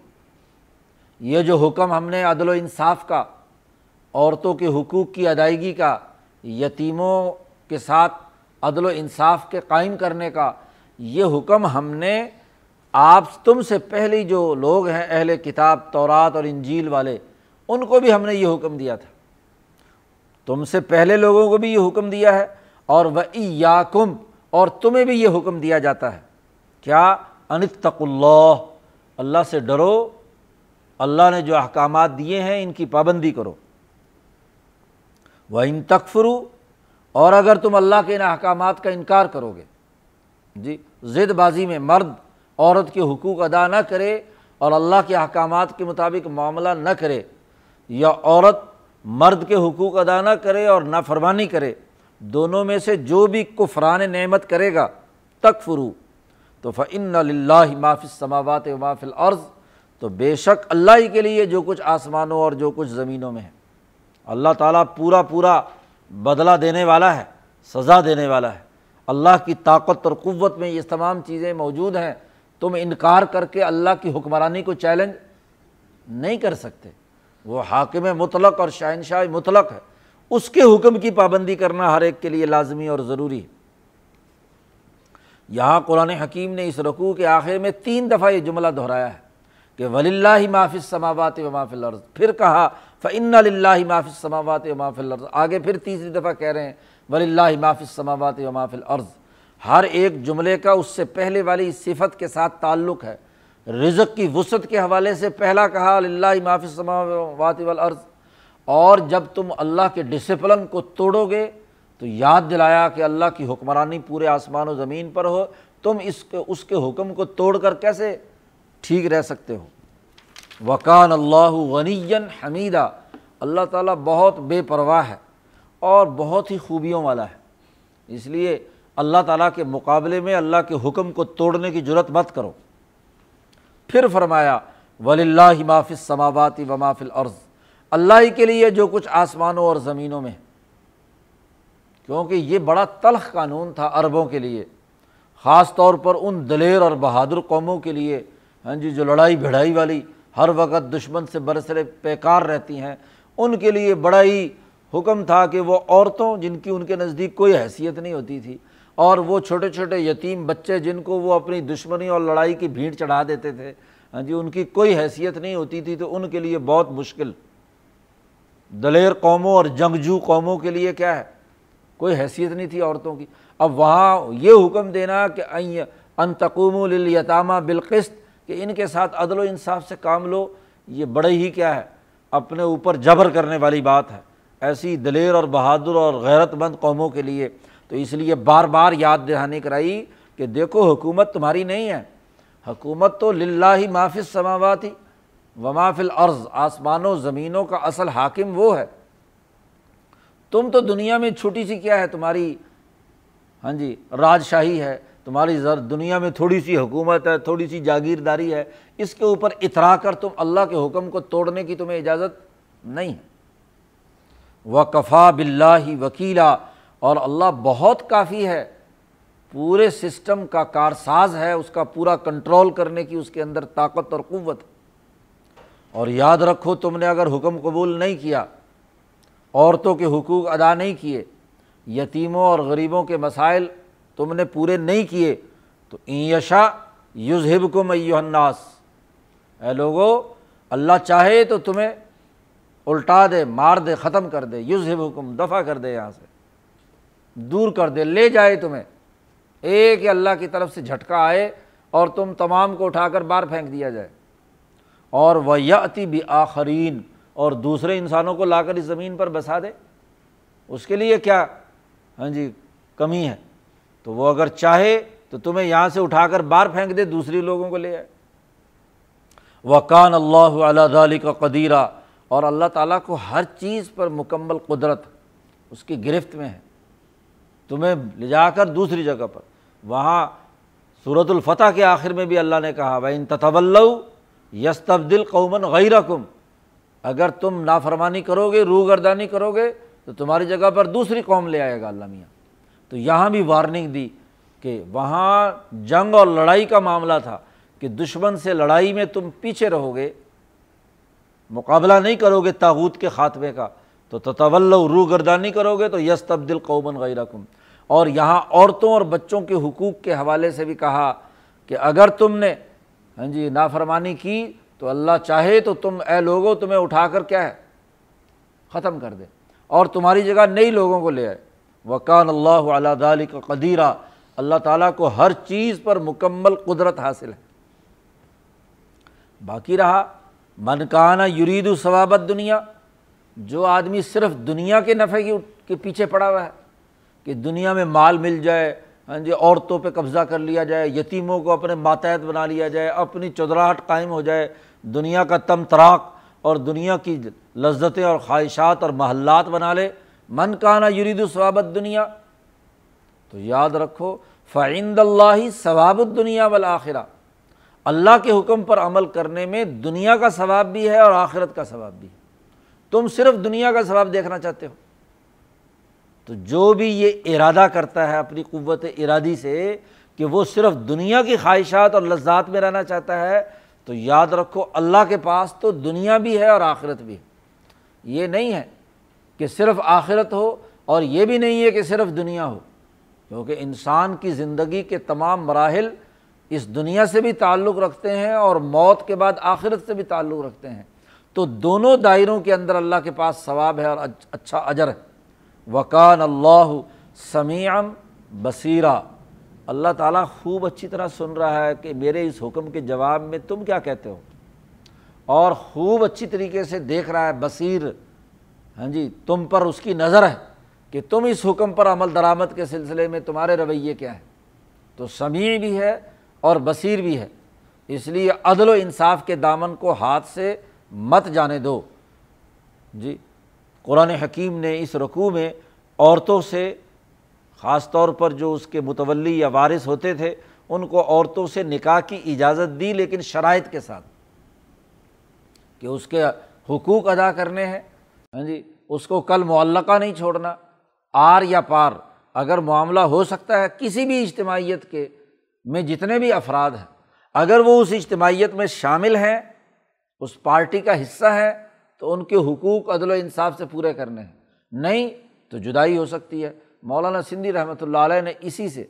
یہ جو حکم ہم نے عدل و انصاف کا، عورتوں کے حقوق کی ادائیگی کا، یتیموں کے ساتھ عدل و انصاف کے قائم کرنے کا، یہ حکم ہم نے آپ تم سے پہلی جو لوگ ہیں اہل کتاب، تورات اور انجیل والے، ان کو بھی ہم نے یہ حکم دیا تھا۔ تم سے پہلے لوگوں کو بھی یہ حکم دیا ہے اور وہ یا کم اور تمہیں بھی یہ حکم دیا جاتا ہے۔ کیا انتق اللہ اللہ سے ڈرو، اللہ نے جو احکامات دیے ہیں ان کی پابندی کرو۔ وہ ان تکفرو اور اگر تم اللہ کے ان احکامات کا انکار کرو گے۔ جی زد بازی میں مرد عورت کے حقوق ادا نہ کرے اور اللہ کے احکامات کے مطابق معاملہ نہ کرے، یا عورت مرد کے حقوق ادا نہ کرے اور نہ فرمانی کرے، دونوں میں سے جو بھی کفران نعمت کرے گا تک فرو تو فن اللہ معاف سماوات و مافل عرض تو بے شک اللہ ہی کے لیے جو کچھ آسمانوں اور جو کچھ زمینوں میں ہے۔ اللہ تعالیٰ پورا پورا بدلہ دینے والا ہے، سزا دینے والا ہے۔ اللہ کی طاقت اور قوت میں یہ تمام چیزیں موجود ہیں۔ تم انکار کر کے اللہ کی حکمرانی کو چیلنج نہیں کر سکتے۔ وہ حاکم مطلق اور شہنشاہ مطلق ہے۔ اس کے حکم کی پابندی کرنا ہر ایک کے لیے لازمی اور ضروری ہے۔ یہاں قرآن حکیم نے اس رقوع کے آخر میں تین دفعہ یہ جملہ دہرایا ہے کہ ولی اللہ معافِ سماوات و معاف العرض پھر کہا فن اللہ معاف سماوات و معاف العرض آگے پھر تیسری دفعہ کہہ رہے ہیں ولی اللہ معاف سماوات و معاف العرض ہر ایک جملے کا اس سے پہلے والی صفت کے ساتھ تعلق ہے۔ رزق کی وسعت کے حوالے سے پہلا کہا اللہ معاف سماوات والارض اور جب تم اللہ کے ڈسپلن کو توڑو گے تو یاد دلایا کہ اللہ کی حکمرانی پورے آسمان و زمین پر ہو، تم اس کے اس کے حکم کو توڑ کر کیسے ٹھیک رہ سکتے ہو؟ وکان اللہ غنی حمیدہ، اللہ تعالیٰ بہت بے پرواہ ہے اور بہت ہی خوبیوں والا ہے۔ اس لیے اللہ تعالیٰ کے مقابلے میں اللہ کے حکم کو توڑنے کی ضرورت مت کرو۔ پھر فرمایا ولی اللہ مافِ سماواتی و مافل عرض اللہ ہی کے لیے جو کچھ آسمانوں اور زمینوں میں کیونکہ یہ بڑا تلخ قانون تھا عربوں کے لیے، خاص طور پر ان دلیر اور بہادر قوموں کے لیے۔ ہاں جی جو لڑائی بھڑائی والی ہر وقت دشمن سے برسر پیکار رہتی ہیں، ان کے لیے بڑا ہی حکم تھا کہ وہ عورتوں جن کی ان کے نزدیک کوئی حیثیت نہیں ہوتی تھی، اور وہ چھوٹے چھوٹے یتیم بچے جن کو وہ اپنی دشمنی اور لڑائی کی بھیڑ چڑھا دیتے تھے ہاں جی ان کی کوئی حیثیت نہیں ہوتی تھی تو ان کے لیے بہت مشکل۔ دلیر قوموں اور جنگجو قوموں کے لیے کیا ہے؟ کوئی حیثیت نہیں تھی عورتوں کی۔ اب وہاں یہ حکم دینا کہ انتقوم التامہ بالقسط، کہ ان کے ساتھ عدل و انصاف سے کام لو۔ یہ بڑے ہی کیا ہے، اپنے اوپر جبر کرنے والی بات ہے۔ ایسی دلیر اور بہادر اور غیرت مند قوموں کے لیے۔ تو اس لیے بار بار یاد دہانی کرائی کہ دیکھو حکومت تمہاری نہیں ہے۔ حکومت تو للہ ہی محافظ سماواتی و محفل عرض آسمانوں زمینوں کا اصل حاکم وہ ہے۔ تم تو دنیا میں چھوٹی سی کیا ہے؟ تمہاری ہاں جی راجشاہی ہے، تمہاری ذر دنیا میں تھوڑی سی حکومت ہے، تھوڑی سی جاگیرداری ہے، اس کے اوپر اترا کر تم اللہ کے حکم کو توڑنے کی تمہیں اجازت نہیں۔ ہے و کفا بلّہ وکیلا اور اللہ بہت کافی ہے، پورے سسٹم کا کارساز ہے، اس کا پورا کنٹرول کرنے کی، اس کے اندر طاقت اور قوت۔ اور یاد رکھو، تم نے اگر حکم قبول نہیں کیا عورتوں کے حقوق ادا نہیں کیے، یتیموں اور غریبوں کے مسائل تم نے پورے نہیں کیے، تو یشا یوزہب کو الناس۔ اے لوگو، اللہ چاہے تو تمہیں الٹا دے، مار دے، ختم کر دے یوزہب حکم دفاع کر دے یہاں سے۔ دور کر دے، لے جائے تمہیں۔ ایک اللہ کی طرف سے جھٹکا آئے اور تم تمام کو اٹھا کر باہر پھینک دیا جائے۔ اور وہ یتی بھی آخرین اور دوسرے انسانوں کو لا کر اس زمین پر بسا دے، اس کے لیے کیا؟ ہاں جی کمی ہے۔ تو وہ اگر چاہے تو تمہیں یہاں سے اٹھا کر باہر پھینک دے دوسری لوگوں کو لے آئے۔ وقان اللہ علیہ علی کا قدیرہ اور اللہ تعالیٰ کو ہر چیز پر مکمل قدرت اس کی گرفت میں ہے۔ تمہیں لے جا کر دوسری جگہ پر۔ وہاں صورت الفتح کے آخر میں بھی اللہ نے کہا بھائی ان تطول یس تبدیل قومن غیر کم اگر تم نافرمانی کرو گے روح گردانی کرو گے، تو تمہاری جگہ پر دوسری قوم لے آئے گا اللہ میاں۔ تو یہاں بھی وارننگ دی کہ وہاں جنگ اور لڑائی کا معاملہ تھا کہ دشمن سے لڑائی میں تم پیچھے رہو گے، مقابلہ نہیں کرو گے تاغوت کے خاتمے کا۔ تو تطول روح گردانی کرو گے تو یس تبدیل قومن غیر کم اور یہاں عورتوں اور بچوں کے حقوق کے حوالے سے بھی کہا کہ اگر تم نے ہاں جی نافرمانی کی تو اللہ چاہے تو تم اے لوگوں تمہیں اٹھا کر کیا ہے؟ ختم کر دے۔ اور تمہاری جگہ نئی لوگوں کو لے آئے۔ وکان اللہ علیہ دلی کا قدیرہ اللہ تعالیٰ کو ہر چیز پر مکمل قدرت حاصل ہے۔ باقی رہا منکانہ یرید و ثوابت دنیا جو آدمی صرف دنیا کے نفع کی کے پیچھے پڑا ہوا ہے، کہ دنیا میں مال مل جائے ہاں جی عورتوں پہ قبضہ کر لیا جائے، یتیموں کو اپنے ماتحت بنا لیا جائے، اپنی چودراہٹ قائم ہو جائے دنیا کا تم تراک اور دنیا کی لذتیں اور خواہشات اور محلات بنا لے۔ من کانا یرید و ثوابت دنیا تو یاد رکھو، فعند اللہ ثواب الدنیا والآخرہ۔ اللہ کے حکم پر عمل کرنے میں دنیا کا ثواب بھی ہے اور آخرت کا ثواب بھی ہے۔ تم صرف دنیا کا ثواب دیکھنا چاہتے ہو۔ تو جو بھی یہ ارادہ کرتا ہے اپنی قوت ارادی سے کہ وہ صرف دنیا کی خواہشات اور لذات میں رہنا چاہتا ہے تو یاد رکھو، اللہ کے پاس تو دنیا بھی ہے اور آخرت بھی ہے۔ یہ نہیں ہے کہ صرف آخرت ہو اور یہ بھی نہیں ہے کہ صرف دنیا ہو، کیونکہ انسان کی زندگی کے تمام مراحل اس دنیا سے بھی تعلق رکھتے ہیں اور موت کے بعد آخرت سے بھی تعلق رکھتے ہیں۔ تو دونوں دائروں کے اندر اللہ کے پاس ثواب ہے اور اچھا اجر ہے۔ وکان اللہ سمیعم بصیرہ اللہ تعالیٰ خوب اچھی طرح سن رہا ہے کہ میرے اس حکم کے جواب میں تم کیا کہتے ہو؟ اور خوب اچھی طریقے سے دیکھ رہا ہے، بصیر ہاں جی تم پر اس کی نظر ہے کہ تم اس حکم پر عمل درآمد کے سلسلے میں تمہارے رویے کیا ہیں۔ تو سمیع بھی ہے اور بصیر بھی ہے۔ اس لیے عدل و انصاف کے دامن کو ہاتھ سے مت جانے دو۔ جی قرآن حکیم نے اس رقوع میں عورتوں سے خاص طور پر جو اس کے متولی یا وارث ہوتے تھے، ان کو عورتوں سے نکاح کی اجازت دی، لیکن شرائط کے ساتھ کہ اس کے حقوق ادا کرنے ہیں۔ ہاں جی اس کو کل معلقہ نہیں چھوڑنا۔ آر یا پار، اگر معاملہ ہو سکتا ہے کسی بھی اجتماعیت کے میں جتنے بھی افراد ہیں، اگر وہ اس اجتماعیت میں شامل ہیں، اس پارٹی کا حصہ ہے، تو ان کے حقوق عدل و انصاف سے پورے کرنے ہیں۔ نہیں تو جدائی ہو سکتی ہے۔ مولانا سندھی رحمۃ اللہ علیہ نے اسی سے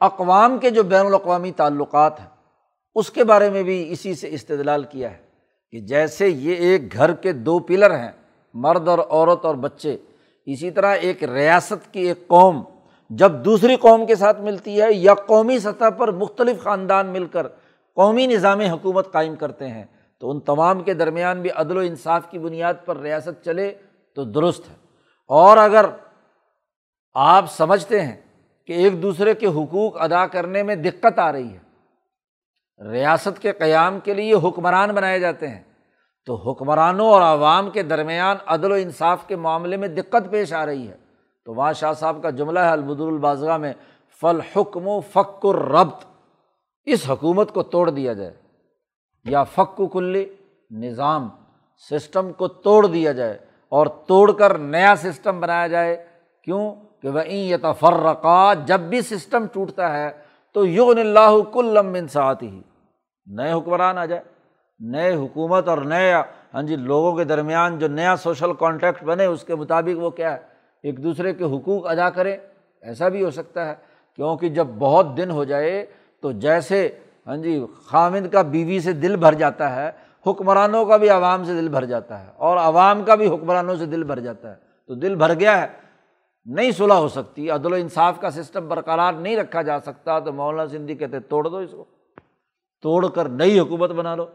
اقوام کے جو بین الاقوامی تعلقات ہیں، اس کے بارے میں بھی اسی سے استدلال کیا ہے کہ جیسے یہ ایک گھر کے دو پلر ہیں، مرد اور عورت اور بچے، اسی طرح ایک ریاست کی ایک قوم جب دوسری قوم کے ساتھ ملتی ہے یا قومی سطح پر مختلف خاندان مل کر قومی نظام حکومت قائم کرتے ہیں، تو ان تمام کے درمیان بھی عدل و انصاف کی بنیاد پر ریاست چلے تو درست ہے۔ اور اگر آپ سمجھتے ہیں کہ ایک دوسرے کے حقوق ادا کرنے میں دقت آ رہی ہے۔ ریاست کے قیام کے لیے حکمران بنائے جاتے ہیں۔ تو حکمرانوں اور عوام کے درمیان عدل و انصاف کے معاملے میں دقت پیش آ رہی ہے۔ تو وہاں شاہ صاحب کا جملہ ہے البد البازگاہ میں فل حکم و فک الربط، اس حکومت کو توڑ دیا جائے۔ یا فک و کلی نظام، سسٹم کو توڑ دیا جائے اور توڑ کر نیا سسٹم بنایا جائے۔ کیوں؟ کہ وہیں یہ تفرقات جب بھی سسٹم ٹوٹتا ہے، تو یغن اللہ کل لمبن ساتھ ہی نئے حکمران آ جائے، نئے حکومت اور نئے ہاں جی لوگوں کے درمیان جو نیا سوشل کانٹیکٹ بنے، اس کے مطابق وہ کیا ہے؟ ایک دوسرے کے حقوق ادا کرے۔ ایسا بھی ہو سکتا ہے، کیونکہ جب بہت دن ہو جائے، تو جیسے ہاں جی خامد کا بیوی سے دل بھر جاتا ہے، حکمرانوں کا بھی عوام سے دل بھر جاتا ہے، اور عوام کا بھی حکمرانوں سے دل بھر جاتا ہے۔ تو دل بھر گیا ہے نہیں صلح ہو سکتی، عدل و انصاف کا سسٹم برقرار نہیں رکھا جا سکتا تو مولانا سندھی کہتے توڑ دو اس کو۔ توڑ کر نئی حکومت بنا لو۔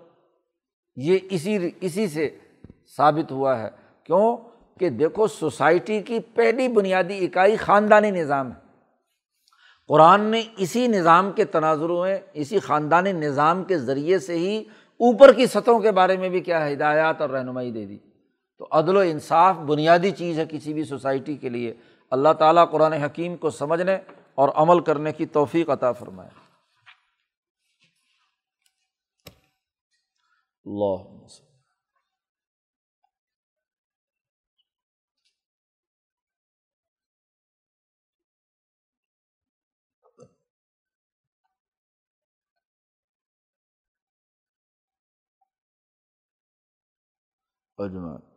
یہ اسی اسی سے ثابت ہوا ہے۔ کیوں؟ کہ دیکھو، سوسائٹی کی پہلی بنیادی اکائی خاندانی نظام ہے۔ قرآن نے اسی نظام کے تناظروں میں، اسی خاندانی نظام کے ذریعے سے ہی اوپر کی سطحوں کے بارے میں بھی کیا ہدایات اور رہنمائی دے دی۔ تو عدل و انصاف بنیادی چیز ہے کسی بھی سوسائٹی کے لیے۔ اللہ تعالیٰ قرآن حکیم کو سمجھنے اور عمل کرنے کی توفیق عطا فرمائے۔ اللہ اجمان